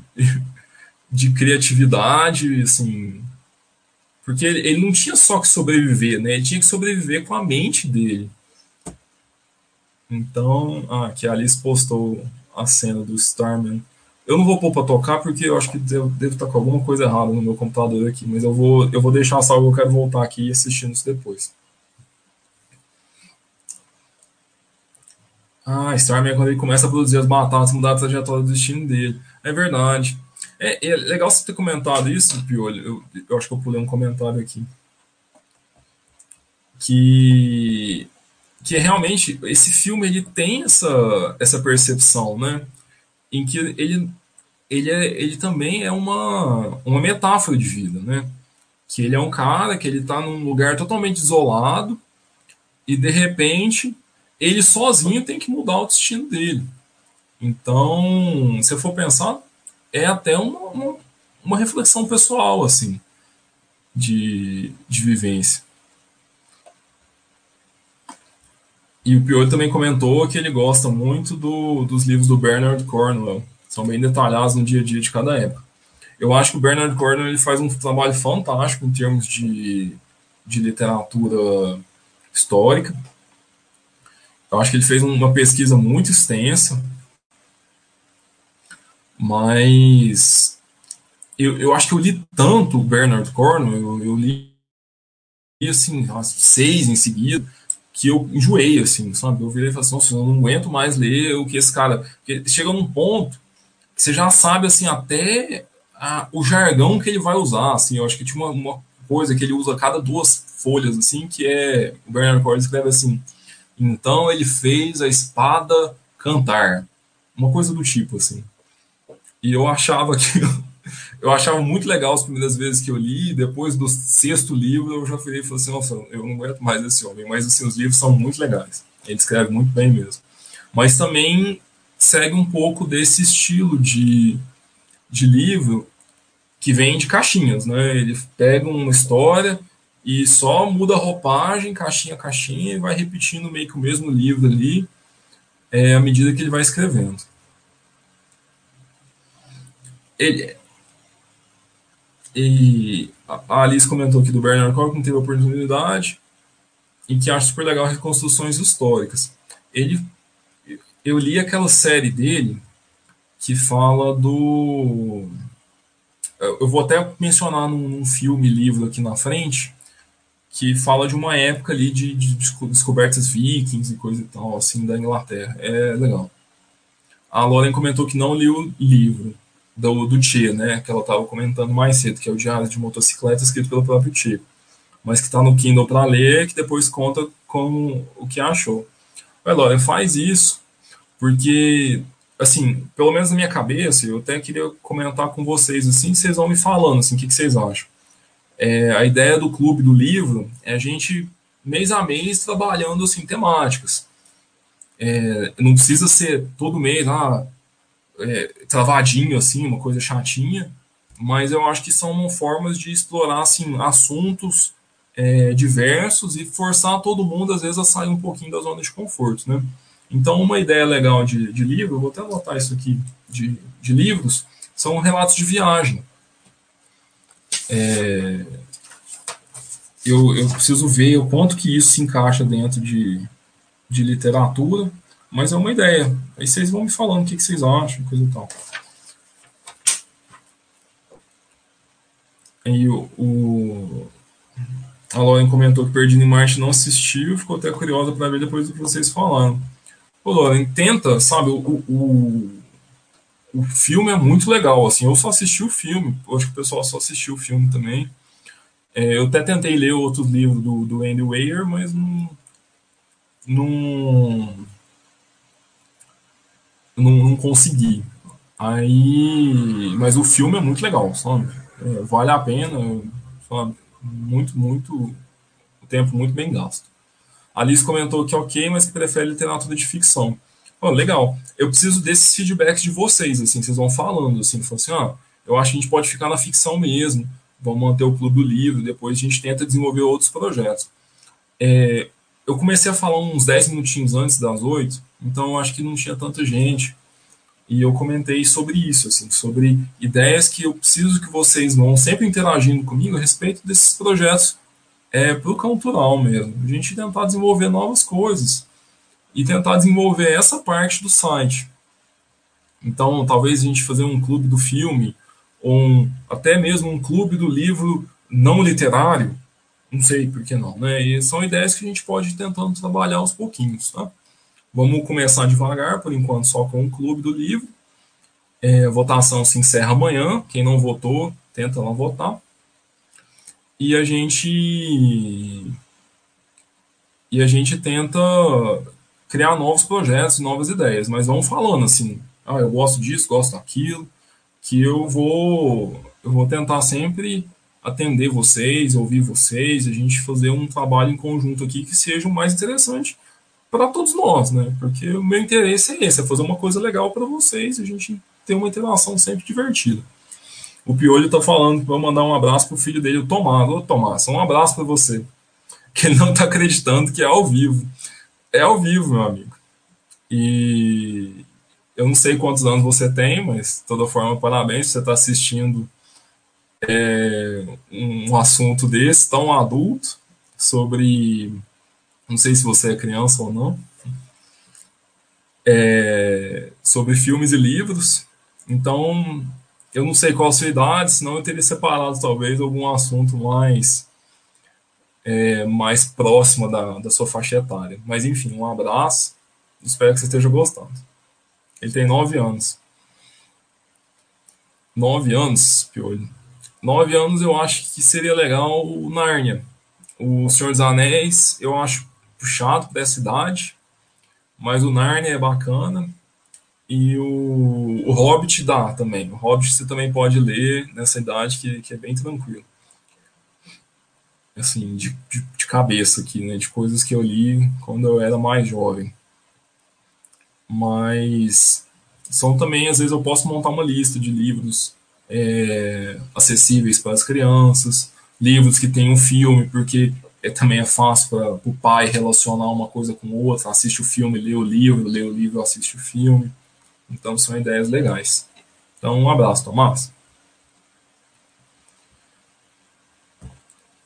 Speaker 1: de criatividade, assim. Porque ele, ele não tinha só que sobreviver, né? Ele tinha que sobreviver com a mente dele. Então, ah, que a Alice postou a cena do Starman. Eu não vou pôr para tocar porque eu acho que devo, devo estar com alguma coisa errada no meu computador aqui, mas eu vou, eu vou deixar salvo, eu quero voltar aqui assistindo isso depois. Ah, Starman é quando ele começa a produzir as batatas, mudar a trajetória do destino dele. É verdade. É, é legal você ter comentado isso, Piolho. Eu, eu acho que eu pulei um comentário aqui. Que que realmente esse filme ele tem essa, essa percepção, né? Em que ele, ele, é, ele também é uma, uma metáfora de vida, né? Que ele é um cara que ele está num lugar totalmente isolado e de repente ele sozinho tem que mudar o destino dele. Então, se eu for pensar, é até uma, uma, uma reflexão pessoal, assim, de, de vivência. E o Pior também comentou que ele gosta muito do, dos livros do Bernard Cornwell. São bem detalhados no dia a dia de cada época. Eu acho que o Bernard Cornwell ele faz um trabalho fantástico em termos de, de literatura histórica. Eu acho que ele fez uma pesquisa muito extensa. Mas eu, eu acho que eu li tanto o Bernard Cornwell, eu, eu li assim, seis em seguida que eu enjoei, assim, sabe? Eu virei e falei assim, eu não aguento mais ler o que esse cara. Porque chega num ponto que você já sabe, assim, até a, o jargão que ele vai usar, assim. Eu acho que tinha uma, uma coisa que ele usa a cada duas folhas, assim, que é. O Bernard Cordes escreve assim: então ele fez a espada cantar. Uma coisa do tipo, assim. E eu achava que eu achava muito legal as primeiras vezes que eu li, depois do sexto livro eu já falei e falei assim, nossa, eu não aguento mais esse homem, mas assim, os livros são muito legais, ele escreve muito bem mesmo. Mas também segue um pouco desse estilo de, de livro que vem de caixinhas, né? Ele pega uma história e só muda a roupagem, caixinha a caixinha, e vai repetindo meio que o mesmo livro ali é, à medida que ele vai escrevendo. Ele, e a Alice comentou aqui do Bernard Corcoran, teve oportunidade e que acha super legal reconstruções históricas. Ele, eu li aquela série dele que fala do. Eu vou até mencionar num, num filme, livro aqui na frente, que fala de uma época ali de, de descobertas vikings e coisa e tal, assim, da Inglaterra. É legal. A Lauren comentou que não leu o livro do, do Che, né, que ela estava comentando mais cedo, que é o Diário de Motocicleta, escrito pelo próprio Che, mas que está no Kindle para ler, que depois conta com o que achou. Ué, Lauren, faz isso, porque, assim, pelo menos na minha cabeça, eu até queria comentar com vocês, assim, vocês vão me falando, assim, o que, que vocês acham. É, a ideia do clube do livro é a gente, mês a mês, trabalhando, assim, temáticas. É, não precisa ser todo mês, ah, é, travadinho, assim, uma coisa chatinha, mas eu acho que são formas de explorar assim, assuntos é, diversos e forçar todo mundo, às vezes, a sair um pouquinho da zona de conforto. Né? Então, uma ideia legal de, de livro, vou até anotar isso aqui, de, de livros, são relatos de viagem. É, eu, eu preciso ver o quanto que isso se encaixa dentro de, de literatura, mas é uma ideia. Aí vocês vão me falando o que, que vocês acham, coisa e tal. Aí o, o a Lauren comentou que Perdido em Marte não assistiu, ficou até curiosa para ver depois do que vocês falaram. Ô, Lauren, tenta, sabe, o, o, o filme é muito legal, assim, eu só assisti o filme, acho que o pessoal só assistiu o filme também. É, eu até tentei ler outros livros do, do Andy Weir, mas não, não, não, não consegui. Aí, mas o filme é muito legal, sabe? É, vale a pena, sabe? Muito, muito, tempo muito bem gasto. Alice comentou que é ok, mas que prefere literatura de ficção. Pô, legal. Eu preciso desses feedbacks de vocês, assim, vocês vão falando, assim, assim, ó, eu acho que a gente pode ficar na ficção mesmo, vamos manter o clube do livro, depois a gente tenta desenvolver outros projetos. É, eu comecei a falar uns 10 minutinhos antes das 8, então acho que não tinha tanta gente. E eu comentei sobre isso, assim, sobre ideias que eu preciso que vocês vão sempre interagindo comigo a respeito desses projetos é, para o cultural mesmo. A gente tentar desenvolver novas coisas e tentar desenvolver essa parte do site. Então, talvez a gente fazer um clube do filme, ou um, até mesmo um clube do livro não literário, não sei por que não, né? E são ideias que a gente pode ir tentando trabalhar aos pouquinhos, tá? Vamos começar devagar, por enquanto, só com o clube do livro. É, votação se encerra amanhã. Quem não votou, tenta lá votar. E a gente. E a gente tenta criar novos projetos, novas ideias. Mas vamos falando assim. Ah, eu gosto disso, gosto daquilo. Que eu vou. Eu vou tentar sempre atender vocês, ouvir vocês, a gente fazer um trabalho em conjunto aqui que seja o mais interessante para todos nós, né? Porque o meu interesse é esse, é fazer uma coisa legal para vocês, a gente ter uma interação sempre divertida. O Piolho tá falando para mandar um abraço pro filho dele, o Tomás. Ô, Tomás, um abraço para você. Que ele não tá acreditando que é ao vivo. É ao vivo, meu amigo. E eu não sei quantos anos você tem, mas de toda forma, parabéns você tá assistindo é, um assunto desse, tão adulto, sobre não sei se você é criança ou não, é, sobre filmes e livros. Então, eu não sei qual a sua idade, senão eu teria separado talvez algum assunto mais é, mais próximo da, da sua faixa etária. Mas enfim, um abraço. Espero que você esteja gostando. Ele tem nove anos. Nove anos, Piolho. Nove anos eu acho que seria legal o Nárnia. O Senhor dos Anéis, eu acho puxado para essa idade, mas o Narnia é bacana. E o, o Hobbit dá também. O Hobbit você também pode ler nessa idade que, que é bem tranquilo. Assim, de, de, de cabeça aqui, né? De coisas que eu li quando eu era mais jovem. Mas são também, às vezes, eu posso montar uma lista de livros é, acessíveis para as crianças, livros que tem um filme, porque é, também é fácil para o pai relacionar uma coisa com outra, assiste o filme, lê o livro, lê o livro, assiste o filme. Então são ideias legais. Então um abraço, Tomás.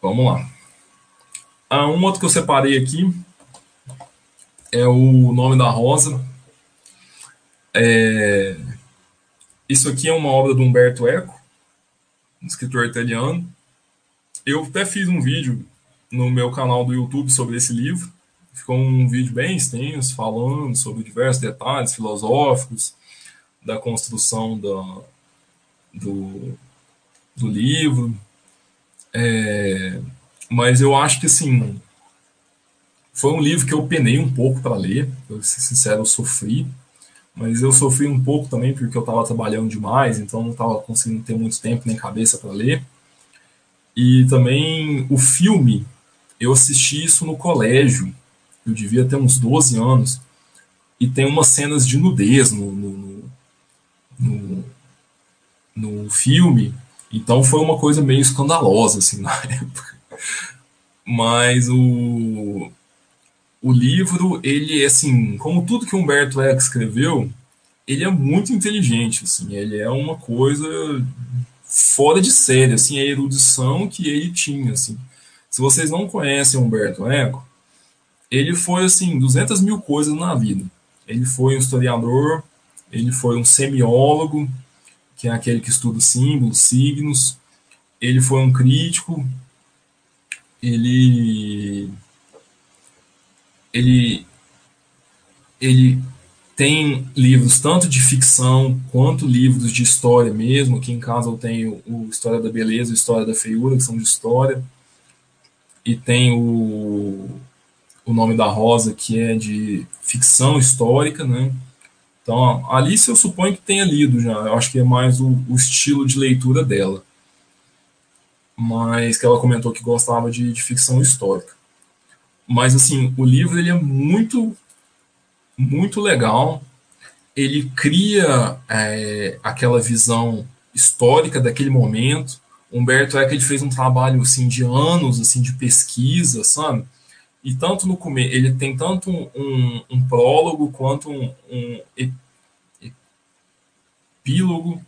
Speaker 1: Vamos lá. Ah, um outro que eu separei aqui é o nome da Rosa. É, isso aqui é uma obra do Umberto Eco, um escritor italiano. Eu até fiz um vídeo no meu canal do YouTube sobre esse livro. Ficou um vídeo bem extenso, falando sobre diversos detalhes filosóficos da construção da, do, do livro. É, mas eu acho que, assim, foi um livro que eu penei um pouco para ler, eu ser sincero, eu sofri mas eu sofri um pouco também porque eu estava trabalhando demais, então não estava conseguindo ter muito tempo nem cabeça para ler. E também o filme, eu assisti isso no colégio, eu devia ter uns 12 anos, e tem umas cenas de nudez no, no, no, no filme, então foi uma coisa meio escandalosa assim na época. Mas o, o livro, ele, assim, como tudo que Humberto Eco escreveu, ele é muito inteligente, assim, ele é uma coisa fora de série, assim, a erudição que ele tinha, assim. Se vocês não conhecem Humberto Eco, ele foi, assim, 200 mil coisas na vida. Ele foi um historiador, ele foi um semiólogo, que é aquele que estuda símbolos, signos, ele foi um crítico, ele ele, ele tem livros tanto de ficção quanto livros de história mesmo. Aqui em casa eu tenho o História da Beleza e História da Feiura, que são de história. E tem o, o Nome da Rosa, que é de ficção histórica, né? Então, a Alice eu suponho que tenha lido já. Eu acho que é mais o, o estilo de leitura dela. Mas que ela comentou que gostava de, de ficção histórica. Mas, assim, o livro ele é muito, muito legal. Ele cria é, aquela visão histórica daquele momento. Humberto Eco ele fez um trabalho assim de anos assim de pesquisa, sabe? E tanto no começo, ele tem tanto um, um, um prólogo quanto um, um, epílogo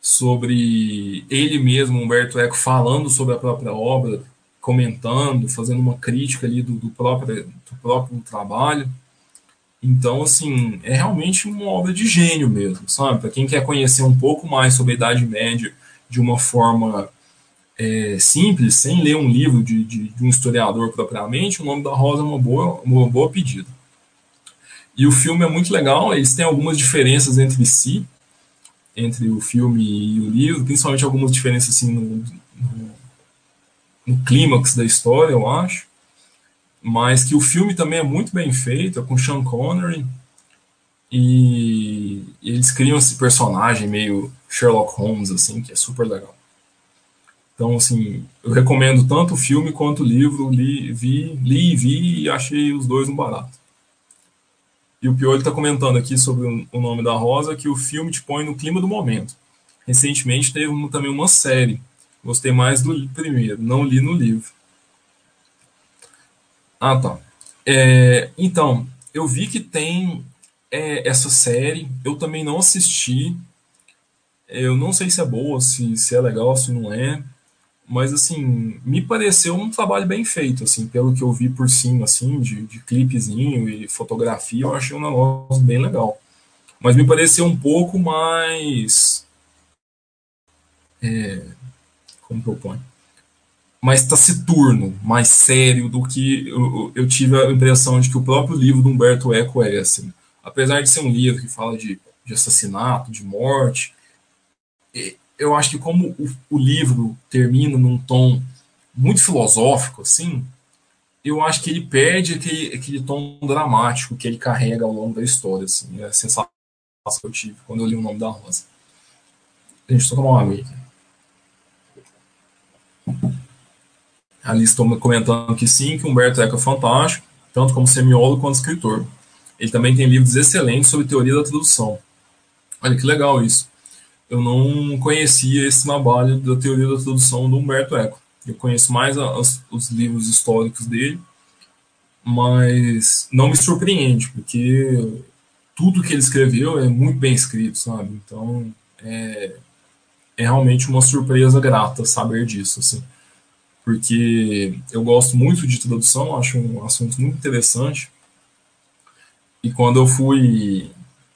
Speaker 1: sobre ele mesmo, Humberto Eco, falando sobre a própria obra, comentando, fazendo uma crítica ali do, do, próprio, do próprio trabalho. Então, assim, é realmente uma obra de gênio mesmo, sabe? Para quem quer conhecer um pouco mais sobre a Idade Média de uma forma é, simples, sem ler um livro de, de, de, um historiador propriamente, o nome da Rosa é uma boa, uma boa pedida. E o filme é muito legal, eles têm algumas diferenças entre si, entre o filme e o livro, principalmente algumas diferenças assim, no, no no clímax da história, eu acho. Mas que o filme também é muito bem feito, é com Sean Connery. E, eles criam esse personagem meio Sherlock Holmes, assim, que é super legal. Então, assim, eu recomendo tanto o filme quanto o livro. Li, vi, li e vi e achei os dois um barato. E o Piolho está comentando aqui sobre o nome da Rosa, que o filme te põe no clima do momento. Recentemente teve também uma série Gostei mais do primeiro, não li no livro. Ah, tá. É, então, eu vi que tem é, essa série, eu também não assisti. Eu não sei se é boa, se, se é legal, se não é. Mas, assim, me pareceu um trabalho bem feito, assim, pelo que eu vi por cima, assim, de, de clipezinho e fotografia, eu achei um negócio bem legal. Mas me pareceu um pouco mais. É, como propõe. Mais taciturno, mais sério do que eu, eu, tive a impressão de que o próprio livro do Humberto Eco é, assim. Apesar de ser um livro que fala de, de assassinato, de morte, eu acho que como o, o livro termina num tom muito filosófico, assim, eu acho que ele perde aquele, aquele tom dramático que ele carrega ao longo da história, assim. É a sensação que eu tive quando eu li o nome da Rosa. A gente tomar uma aqui. Ali estou comentando que sim, que Humberto Eco é fantástico, tanto como semiólogo quanto escritor. Ele também tem livros excelentes sobre teoria da tradução. Olha que legal isso. Eu não conhecia esse trabalho da teoria da tradução do Humberto Eco. Eu conheço mais as, os livros históricos dele, mas não me surpreende, porque tudo que ele escreveu é muito bem escrito, sabe? Então, é, é realmente uma surpresa grata saber disso, assim porque eu gosto muito de tradução, acho um assunto muito interessante. E quando eu fui,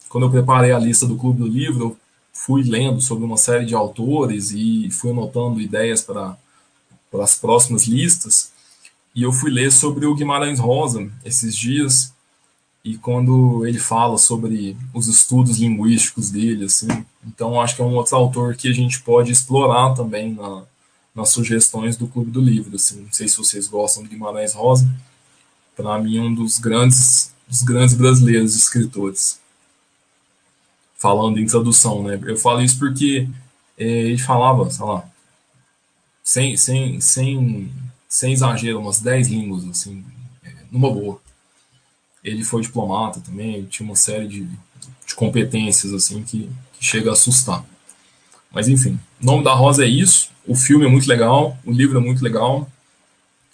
Speaker 1: quando eu preparei a lista do Clube do Livro, fui lendo sobre uma série de autores e fui anotando ideias para para as próximas listas. E eu fui ler sobre o Guimarães Rosa esses dias e quando ele fala sobre os estudos linguísticos dele, assim, então acho que é um outro autor que a gente pode explorar também na, nas sugestões do Clube do Livro, assim, não sei se vocês gostam do Guimarães Rosa, para mim um dos grandes, dos grandes brasileiros escritores, falando em tradução, né, eu falo isso porque é, ele falava, sei lá, sem, sem, sem, sem exagero, umas 10 línguas, assim, é, numa boa ele foi diplomata também, tinha uma série de, de competências assim que, que, chega a assustar. Mas enfim, o nome da Rosa é isso. O filme é muito legal, o livro é muito legal.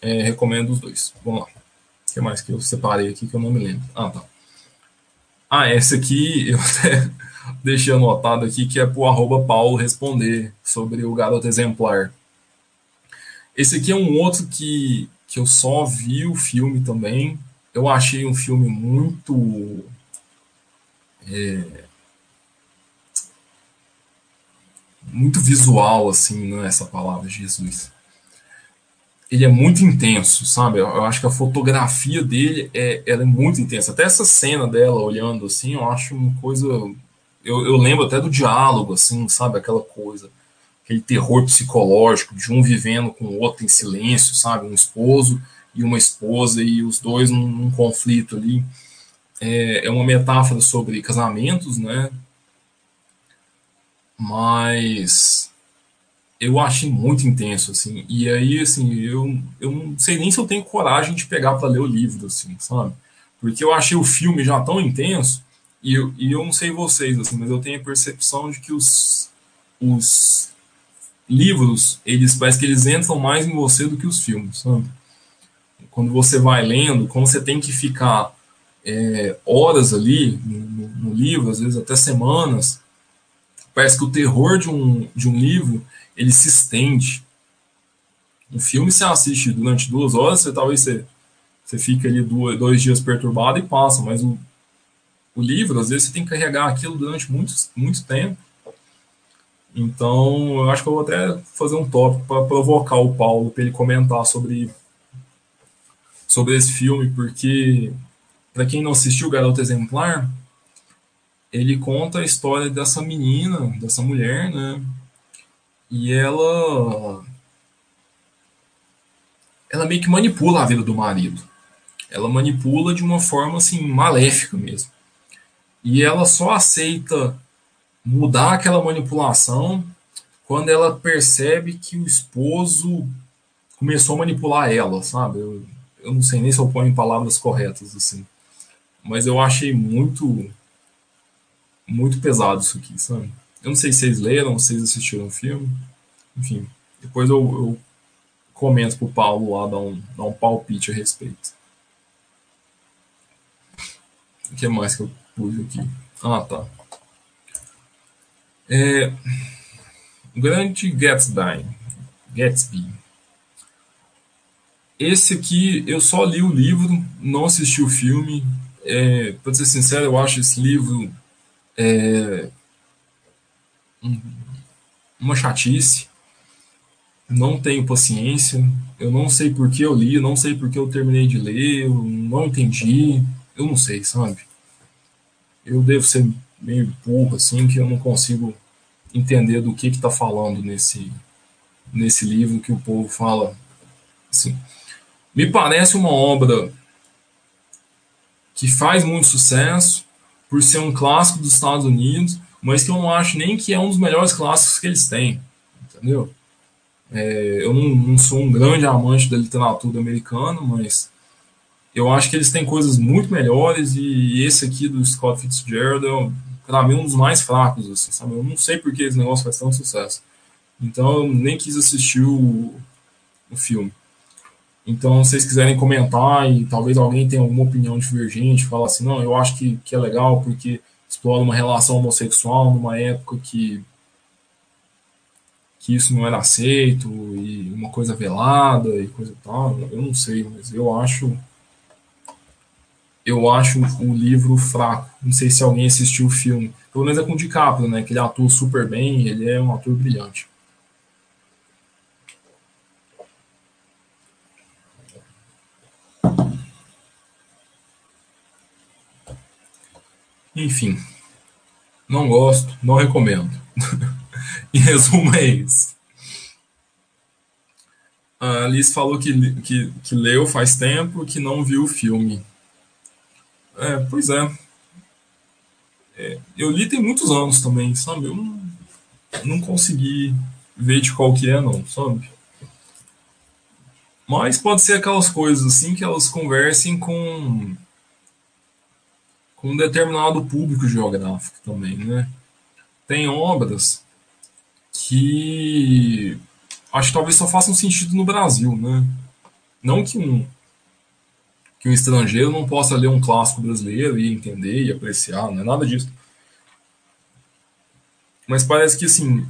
Speaker 1: É, recomendo os dois. Vamos lá. O que mais que eu separei aqui que eu não me lembro? Ah, tá. Ah, essa aqui eu até deixei anotado aqui que é pro arroba Paulo responder sobre o garoto exemplar. Esse aqui é um outro que, que eu só vi o filme também, eu achei um filme muito. É, muito visual, assim, não é essa palavra, Jesus. Ele é muito intenso, sabe? Eu acho que a fotografia dele é, ela é muito intensa. Até essa cena dela olhando assim, eu acho uma coisa. Eu, eu lembro até do diálogo, assim, sabe? Aquela coisa, aquele terror psicológico de um vivendo com o outro em silêncio, sabe? Um esposo e uma esposa e os dois num, num conflito ali. É, é, uma metáfora sobre casamentos, né? Mas eu achei muito intenso, assim. E aí, assim, eu, eu não sei nem se eu tenho coragem de pegar para ler o livro, assim, sabe? Porque eu achei o filme já tão intenso e eu, e eu não sei vocês, assim, mas eu tenho a percepção de que os, os livros, eles parece que eles entram mais em você do que os filmes, sabe? Quando você vai lendo, como você tem que ficar é, horas ali no, no, livro, às vezes até semanas, parece que o terror de um, de um livro ele se estende. Um filme você assiste durante duas horas, você talvez você, você fica ali dois, dois dias perturbado e passa, mas o, o livro, às vezes você tem que carregar aquilo durante muito, muito tempo. Então, eu acho que eu vou até fazer um tópico para provocar o Paulo para ele comentar sobre sobre esse filme, porque, para quem não assistiu Garoto Exemplar, ele conta a história dessa menina, dessa mulher, né? E ela. Ela meio que manipula a vida do marido. Ela manipula de uma forma assim, maléfica mesmo. E ela só aceita mudar aquela manipulação quando ela percebe que o esposo começou a manipular ela, sabe? Eu, não sei nem se eu ponho em palavras corretas assim, mas eu achei muito muito pesado isso aqui, sabe? Eu não sei se vocês leram, se vocês assistiram o filme, enfim, depois eu, eu comento pro Paulo lá dar um, dar um palpite a respeito. O que mais que eu pus aqui? Ah, tá. É, o grande Gatsby, Gatsby esse aqui, eu só li o livro, não assisti o filme. É, para ser sincero, eu acho esse livro é, uma chatice. Não tenho paciência. Eu não sei por que eu li, não sei por que eu terminei de ler, eu não entendi. Eu não sei, sabe? Eu devo ser meio burro, assim, que eu não consigo entender do que está falando nesse, nesse livro que o povo fala. Assim, me parece uma obra que faz muito sucesso por ser um clássico dos Estados Unidos, mas que eu não acho nem que é um dos melhores clássicos que eles têm, entendeu? É, eu não, não, sou um grande amante da literatura americana, mas eu acho que eles têm coisas muito melhores e esse aqui do Scott Fitzgerald é, para mim, um dos mais fracos, assim, sabe? Eu não sei por que esse negócio faz tanto sucesso. Então, eu nem quis assistir o, o filme. Então, se vocês quiserem comentar e talvez alguém tenha alguma opinião divergente, falar assim, não, eu acho que, que é legal porque explora uma relação homossexual numa época que, que isso não era aceito e uma coisa velada e coisa e tal, eu não sei, mas eu acho eu acho o livro fraco. Não sei se alguém assistiu o filme. Pelo menos é com o DiCaprio, né? Que ele atua super bem, ele é um ator brilhante. Enfim, não gosto, não recomendo. em resumo, é isso. A Alice falou que, que, que leu faz tempo que não viu o filme. É, pois é. é. Eu li tem muitos anos também, sabe? Eu não, não consegui ver de qual que é, não, sabe? Mas pode ser aquelas coisas assim que elas conversem com com um determinado público geográfico também, né? Tem obras que acho que talvez só façam sentido no Brasil, né? Não que um que um estrangeiro não possa ler um clássico brasileiro e entender e apreciar, não é nada disso. Mas parece que assim,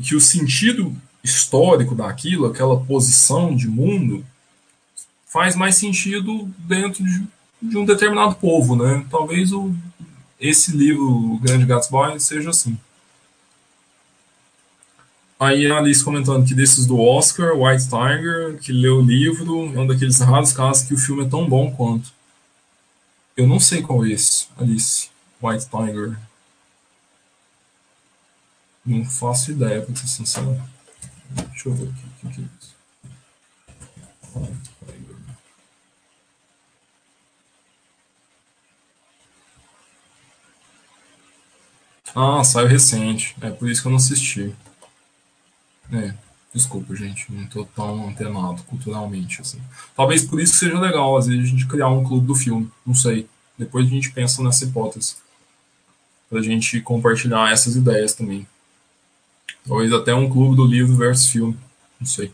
Speaker 1: que o sentido histórico daquilo, aquela posição de mundo, faz mais sentido dentro de, de um determinado povo, né? Talvez o, esse livro, O Grande Gatsby, seja assim. Aí a Alice comentando que desses do Oscar, White Tiger, que leu o livro, é um daqueles raros casos que o filme é tão bom quanto. Eu não sei qual é esse, Alice. White Tiger. Não faço ideia, pra ser sincero. Deixa eu ver aqui. O que é isso? Ah, saiu recente. É por isso que eu não assisti. É, desculpa, gente, não tô tão antenado culturalmente, assim. Talvez por isso seja legal, às vezes, a gente criar um clube do filme, não sei. Depois a gente pensa nessa hipótese. Pra gente compartilhar essas ideias também. Talvez até um clube do livro versus filme, não sei.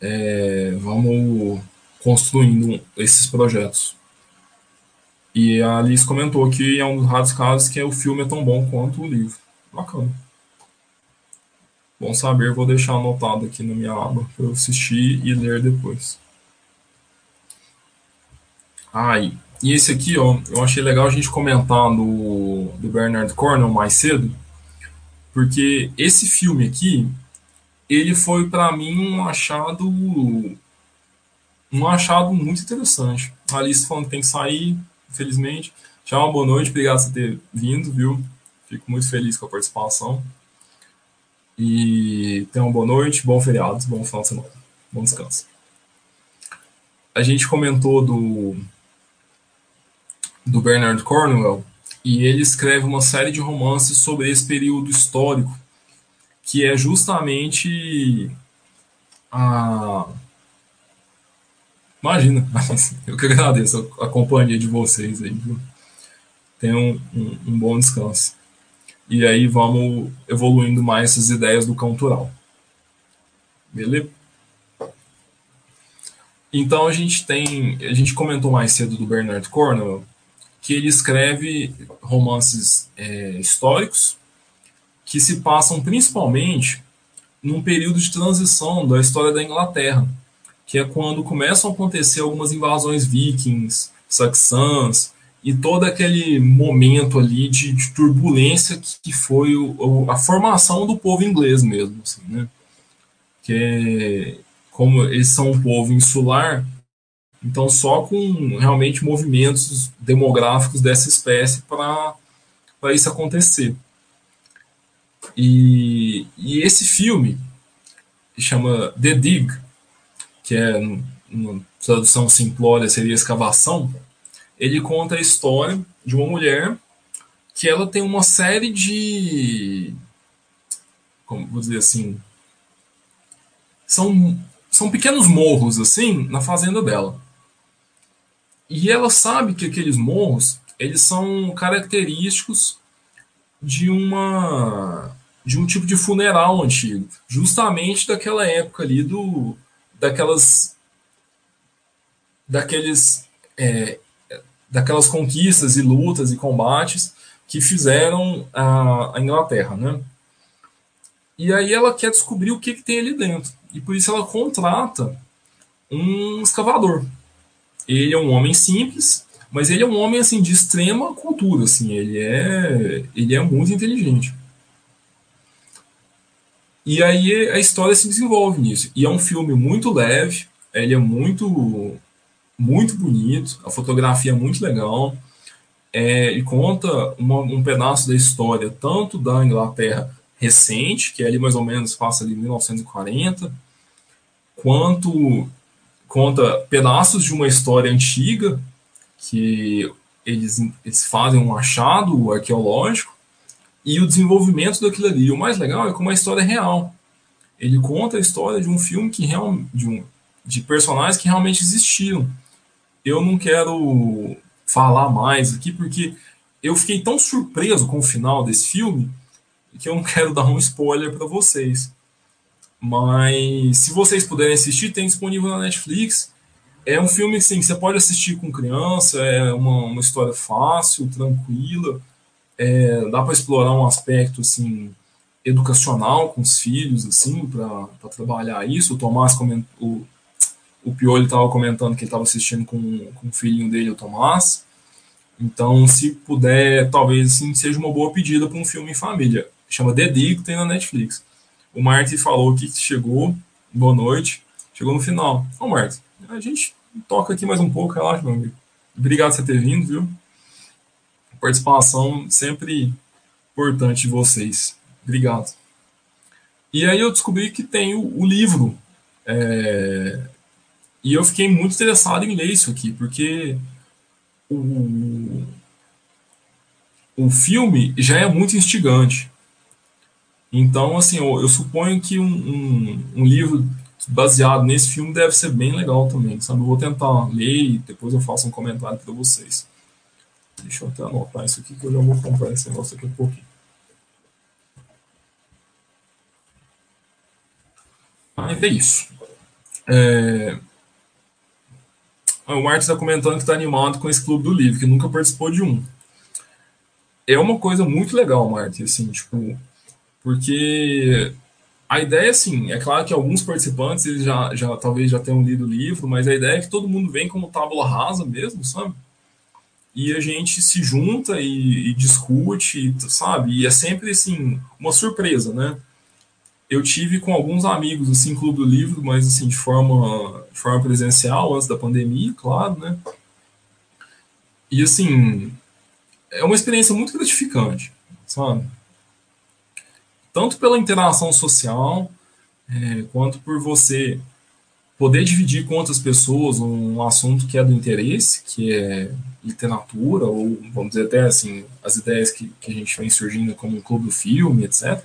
Speaker 1: É, vamos construindo esses projetos. E a Alice comentou que é um dos raros casos que o filme é tão bom quanto o livro. Bacana. Bom saber, vou deixar anotado aqui na minha aba para eu assistir e ler depois. Ah, e, esse aqui, ó, eu achei legal a gente comentar do, do Bernard Cornwell mais cedo, porque esse filme aqui, ele foi para mim um achado um achado muito interessante. A Alice falando que tem que sair, infelizmente. Tchau, boa noite, obrigado por ter vindo, viu? Fico muito feliz com a participação. E tenham uma boa noite, bom feriado, bom final de semana, bom descanso. A gente comentou do, do Bernard Cornwell e ele escreve uma série de romances sobre esse período histórico, que é justamente a. Imagina, eu que agradeço a, companhia de vocês aí, viu? Tenham um, um bom descanso e aí vamos evoluindo mais essas ideias do cultural. Beleza? Então a gente tem, a gente comentou mais cedo do Bernard Cornwell, que ele escreve romances é, históricos que se passam principalmente num período de transição da história da Inglaterra, que é quando começam a acontecer algumas invasões vikings, saxãs, e todo aquele momento ali de, de turbulência que, que foi o, a formação do povo inglês mesmo, assim, né? Que é, como eles são um povo insular, então só com realmente movimentos demográficos dessa espécie para isso acontecer. E, e esse filme chama The Dig, que é, uma tradução simplória seria escavação, ele conta a história de uma mulher que ela tem uma série de. Como vou dizer assim. São, são pequenos morros, assim, na fazenda dela. E ela sabe que aqueles morros eles são característicos de uma de um tipo de funeral antigo, justamente daquela época ali do daquelas daqueles é, daquelas conquistas e lutas e combates que fizeram a, a Inglaterra, né? E aí ela quer descobrir o que, que tem ali dentro. E por isso ela contrata um escavador. Ele é um homem simples, Mas ele é um homem assim de extrema cultura, assim, ele é ele é muito inteligente. E aí a história se desenvolve nisso. E é um filme muito leve, ele é muito muito bonito, a fotografia é muito legal. É, ele conta uma, um pedaço da história tanto da Inglaterra recente, que é ali mais ou menos passa ali 1940, quanto conta pedaços de uma história antiga que eles, eles fazem um achado arqueológico e o desenvolvimento daquilo ali. E o mais legal é como a história é real. Ele conta a história de um filme que real, de, um, de personagens que realmente existiram. Eu não quero falar mais aqui porque eu fiquei tão surpreso com o final desse filme que eu não quero dar um spoiler para vocês. Mas se vocês puderem assistir, tem disponível na Netflix. É um filme assim, que você pode assistir com criança, é uma, uma história fácil, tranquila. É, dá para explorar um aspecto assim educacional com os filhos assim para trabalhar isso. O Tomás comentou, o, o Pioli estava comentando que ele estava assistindo com, com o filhinho dele, o Tomás. Então, se puder, talvez assim, seja uma boa pedida para um filme em família. Chama The Dig, tem na Netflix. O Marty falou que chegou, boa noite, chegou no final. Ô, Marty, a gente toca aqui mais um pouco, relaxa, meu amigo. Obrigado por você ter vindo, viu? Participação sempre importante de vocês. Obrigado. E aí eu descobri que tem o, o livro. É... E eu fiquei muito interessado em ler isso aqui, porque o, o filme já é muito instigante. Então, assim, eu, eu suponho que um, um, um, livro baseado nesse filme deve ser bem legal também, sabe? Eu vou tentar ler e depois eu faço um comentário para vocês. Deixa eu até anotar isso aqui que eu já vou comprar esse negócio aqui um pouquinho. Mas é isso. É... O Marcos está comentando que está animado com esse clube do livro, que nunca participou de um. É uma coisa muito legal, Marcos, assim, tipo, porque a ideia, assim, é claro que alguns participantes eles já, já talvez já tenham lido o livro, mas a ideia é que todo mundo vem como tábula rasa mesmo, sabe? E a gente se junta e, e discute, sabe? E é sempre, assim, uma surpresa, né? Eu tive com alguns amigos, assim, Clube do Livro, mas, assim, de forma, de forma presencial, antes da pandemia, claro, né? E, assim, é uma experiência muito gratificante, sabe? Tanto pela interação social, é, quanto por você poder dividir com outras pessoas um assunto que é do interesse, que é literatura, ou vamos dizer até assim, as ideias que, que a gente vem surgindo como um clube do filme, etc.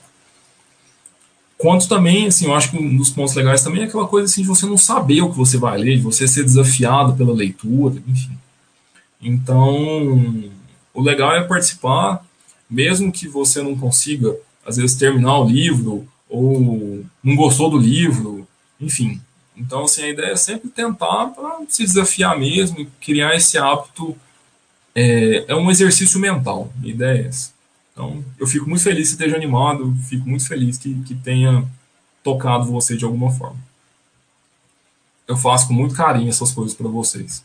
Speaker 1: Quanto também, assim, eu acho que um dos pontos legais também é aquela coisa assim de você não saber o que você vai ler, de você ser desafiado pela leitura, enfim. Então, o legal é participar, mesmo que você não consiga às vezes terminar o livro ou não gostou do livro, enfim. Então, assim, a ideia é sempre tentar para se desafiar mesmo, criar esse hábito. É, é um exercício mental, a ideia é essa. Então, eu fico muito feliz que esteja animado, fico muito feliz que, que tenha tocado você de alguma forma. Eu faço com muito carinho essas coisas para vocês.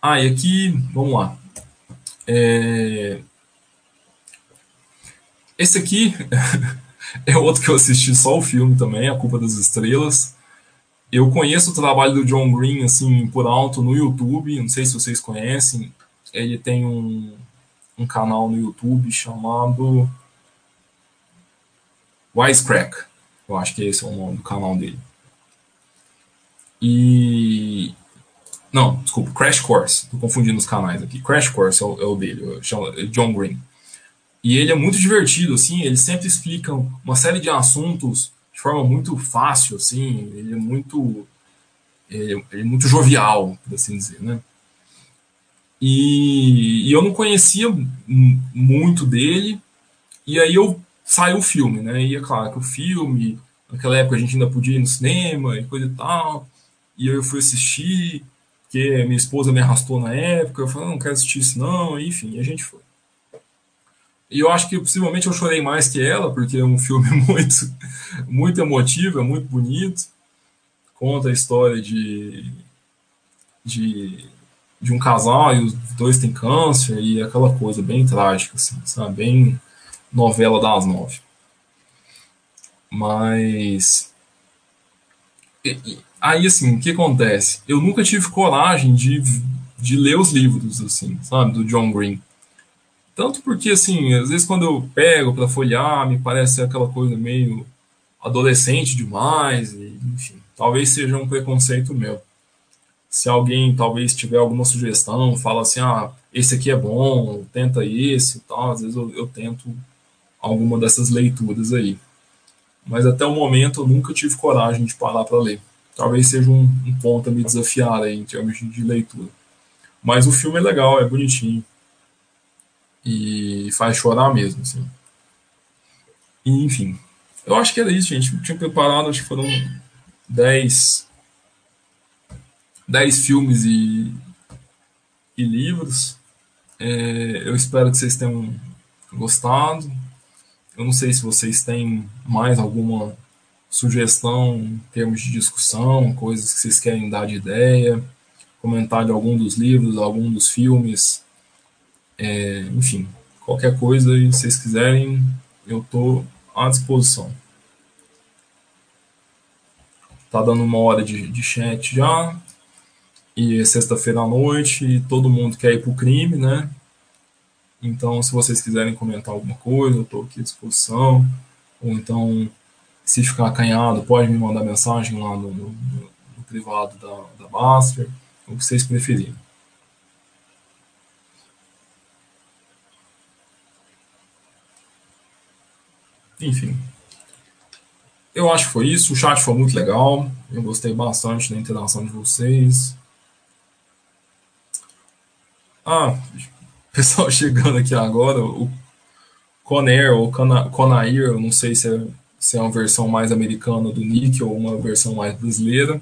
Speaker 1: Ah, e aqui, vamos lá. É, esse aqui é outro que eu assisti só o filme também, A Culpa das Estrelas. Eu conheço o trabalho do John Green assim por alto no YouTube, não sei se vocês conhecem. Ele tem um, um canal no YouTube chamado Wisecrack. Eu acho que esse é o nome do canal dele. E não, desculpa, Crash Course. Tô confundindo os canais aqui. Crash Course é o, é o dele, chama John Green. E ele é muito divertido, assim, ele sempre explica uma série de assuntos de forma muito fácil, assim, ele é muito ele é, muito jovial, por assim dizer, né? E, e, eu não conhecia muito dele, e aí eu saiu o filme, né? E é claro que o filme, naquela época a gente ainda podia ir no cinema e coisa e tal, e eu fui assistir, porque minha esposa me arrastou na época, eu falei, não, não quero assistir isso não, enfim, a gente foi. E eu acho que possivelmente eu chorei mais que ela, porque é um filme muito, muito emotivo, é muito bonito. Conta a história de, de de um casal e os dois têm câncer e aquela coisa bem trágica, assim, sabe? Bem novela das nove. Mas. Aí, assim, o que acontece? Eu nunca tive coragem de, de ler os livros, assim, sabe? Do John Green. Tanto porque, assim, às vezes quando eu pego para folhear, me parece aquela coisa meio adolescente demais, e, enfim, talvez seja um preconceito meu se alguém talvez tiver alguma sugestão, fala assim, ah, esse aqui é bom, tenta esse e tal, às vezes eu, eu tento alguma dessas leituras aí. Mas até o momento eu nunca tive coragem de parar para ler. Talvez seja um, um, ponto a me desafiar aí em termos de leitura. Mas o filme é legal, é bonitinho. E faz chorar mesmo, assim. E, enfim. Eu acho que era isso, gente. Eu tinha preparado, acho que foram 10 10 filmes e, e livros. É, eu espero que vocês tenham gostado. Eu não sei se vocês têm mais alguma sugestão em termos de discussão, coisas que vocês querem dar de ideia, comentar de algum dos livros, algum dos filmes, é, enfim, qualquer coisa que vocês quiserem, eu estou à disposição. Tá dando uma hora de, de chat já e é sexta-feira à noite e todo mundo quer ir para o crime, né? Então, se vocês quiserem comentar alguma coisa, eu estou aqui à disposição. Ou então, se ficar acanhado, pode me mandar mensagem lá no, no, no privado da, da Master, o que vocês preferirem. Enfim. Eu acho que foi isso. O chat foi muito legal. Eu gostei bastante da interação de vocês. Ah, pessoal chegando aqui agora, o Conair ou Conair, eu não sei se é, se é uma versão mais americana do Nick ou uma versão mais brasileira.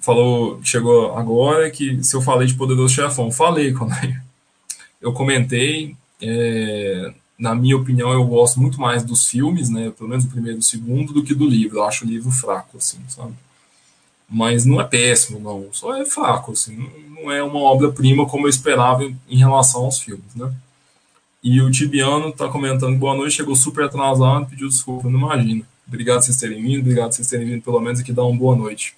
Speaker 1: Falou, chegou agora que se eu falei de Poderoso Chefão, falei, Conair. Eu comentei, é, na minha opinião, eu gosto muito mais dos filmes, né, pelo menos o primeiro e o segundo, do que do livro. Eu acho o livro fraco, assim, sabe? mas não é péssimo, não. Só é fraco, assim. Não é uma obra-prima como eu esperava em relação aos filmes, né? E o Tibiano tá comentando boa noite, chegou super atrasado, pediu desculpa, não imagina. Obrigado vocês terem vindo, obrigado vocês terem vindo pelo menos aqui dar uma boa noite.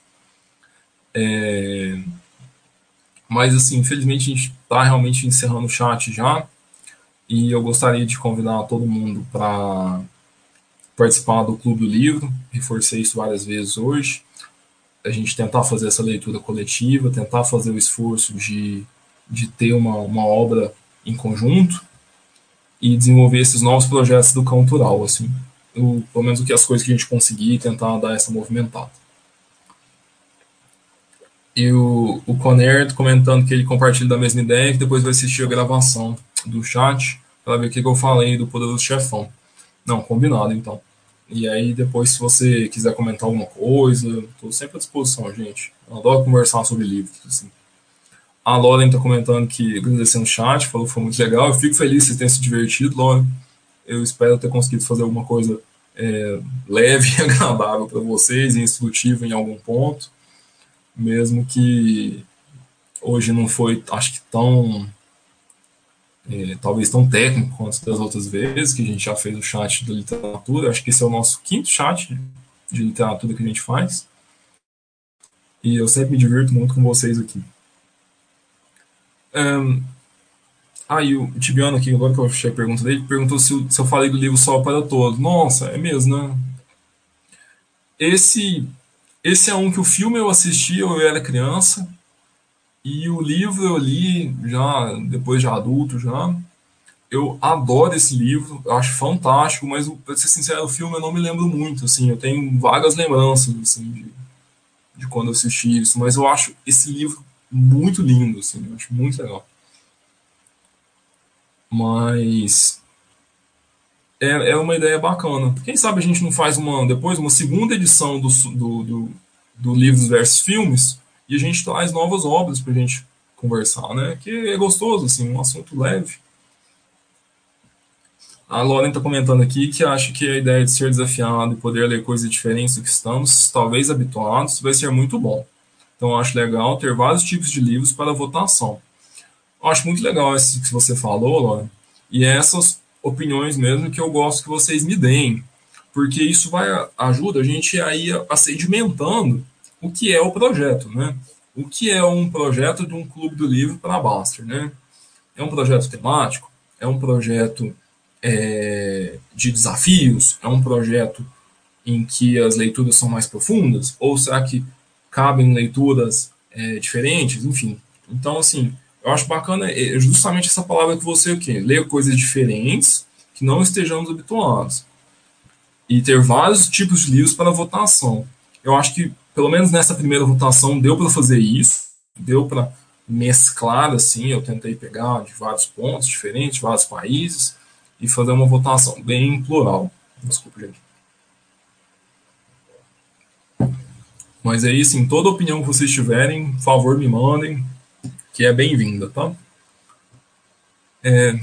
Speaker 1: É... Mas, assim, infelizmente a gente está realmente encerrando o chat já. E eu gostaria de convidar todo mundo para participar do Clube do Livro. Reforcei isso várias vezes hoje a gente tentar fazer essa leitura coletiva, tentar fazer o esforço de, de ter uma, uma obra em conjunto e desenvolver esses novos projetos do cultural, assim, o, pelo menos o que as coisas que a gente conseguir tentar dar essa movimentada. E o, o Conner comentando que ele compartilha da mesma ideia, que depois vai assistir a gravação do chat para ver o que, eu falei do Poderoso Chefão. Não, combinado então. E aí depois, se você quiser comentar alguma coisa, estou sempre à disposição, gente. Eu adoro conversar sobre livros, assim. A Lauren está comentando que agradecendo o chat, falou que foi muito legal. Eu fico feliz que vocês tenham se divertido, Lauren. Eu espero ter conseguido fazer alguma coisa é, leve e agradável para vocês e instrutiva em algum ponto. Mesmo que hoje não foi, acho que tão é, talvez tão técnico quanto das outras vezes, que a gente já fez o chat da literatura. Acho que esse é o nosso quinto chat de literatura que a gente faz. E eu sempre me divirto muito com vocês aqui. Um, ah, o Tibiano aqui, agora que eu achei a pergunta dele, perguntou se, se eu falei do livro Sol para Todos. Nossa, é mesmo, né? Esse, esse é um que o filme eu assisti, eu era criança, e o livro eu li já depois de adulto já. Eu adoro esse livro, eu acho fantástico, mas para ser sincero, o filme eu não me lembro muito, assim, eu tenho vagas lembranças assim de, de quando eu assisti isso, mas eu acho esse livro muito lindo, assim, eu acho muito legal. Mas é, é uma ideia bacana. Quem sabe a gente não faz uma depois uma segunda edição do, do, do, do livros versus filmes e a gente traz novas obras para a gente conversar, né? Que é gostoso, assim, um assunto leve. A Lauren está comentando aqui que acha que a ideia de ser desafiado e poder ler coisas diferentes do que estamos, talvez habituados, vai ser muito bom. Então, acho legal ter vários tipos de livros para votação. Eu acho muito legal isso que você falou, Laura, e é essas opiniões mesmo que eu gosto que vocês me deem, porque isso vai ajuda a gente aí a, a sedimentando o que é o projeto, né? O que é um projeto de um clube do livro para Baster, né? É um projeto temático? É um projeto é, de desafios? É um projeto em que as leituras são mais profundas? Ou será que cabem leituras é, diferentes? Enfim. Então, assim, eu acho bacana é, justamente essa palavra que você o quê? ler coisas diferentes que não estejamos habituados e ter vários tipos de livros para votação. Eu acho que pelo menos nessa primeira votação deu para fazer isso, deu para mesclar assim, eu tentei pegar de vários pontos diferentes, vários países e fazer uma votação bem plural. Desculpa, gente. Mas aí, sim, toda opinião que vocês tiverem, por favor, me mandem, que é bem-vinda, tá? É,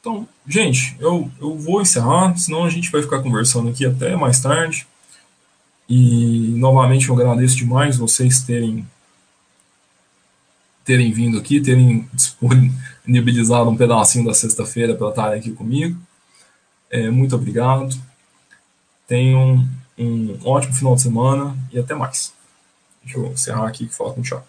Speaker 1: então, gente, eu, eu vou encerrar, senão a gente vai ficar conversando aqui até mais tarde. E novamente eu agradeço demais vocês terem terem vindo aqui, terem disponibilizado um pedacinho da sexta-feira para estarem aqui comigo. É, muito obrigado. Tenham um ótimo final de semana e até mais. Deixa eu encerrar aqui que falta um tchau.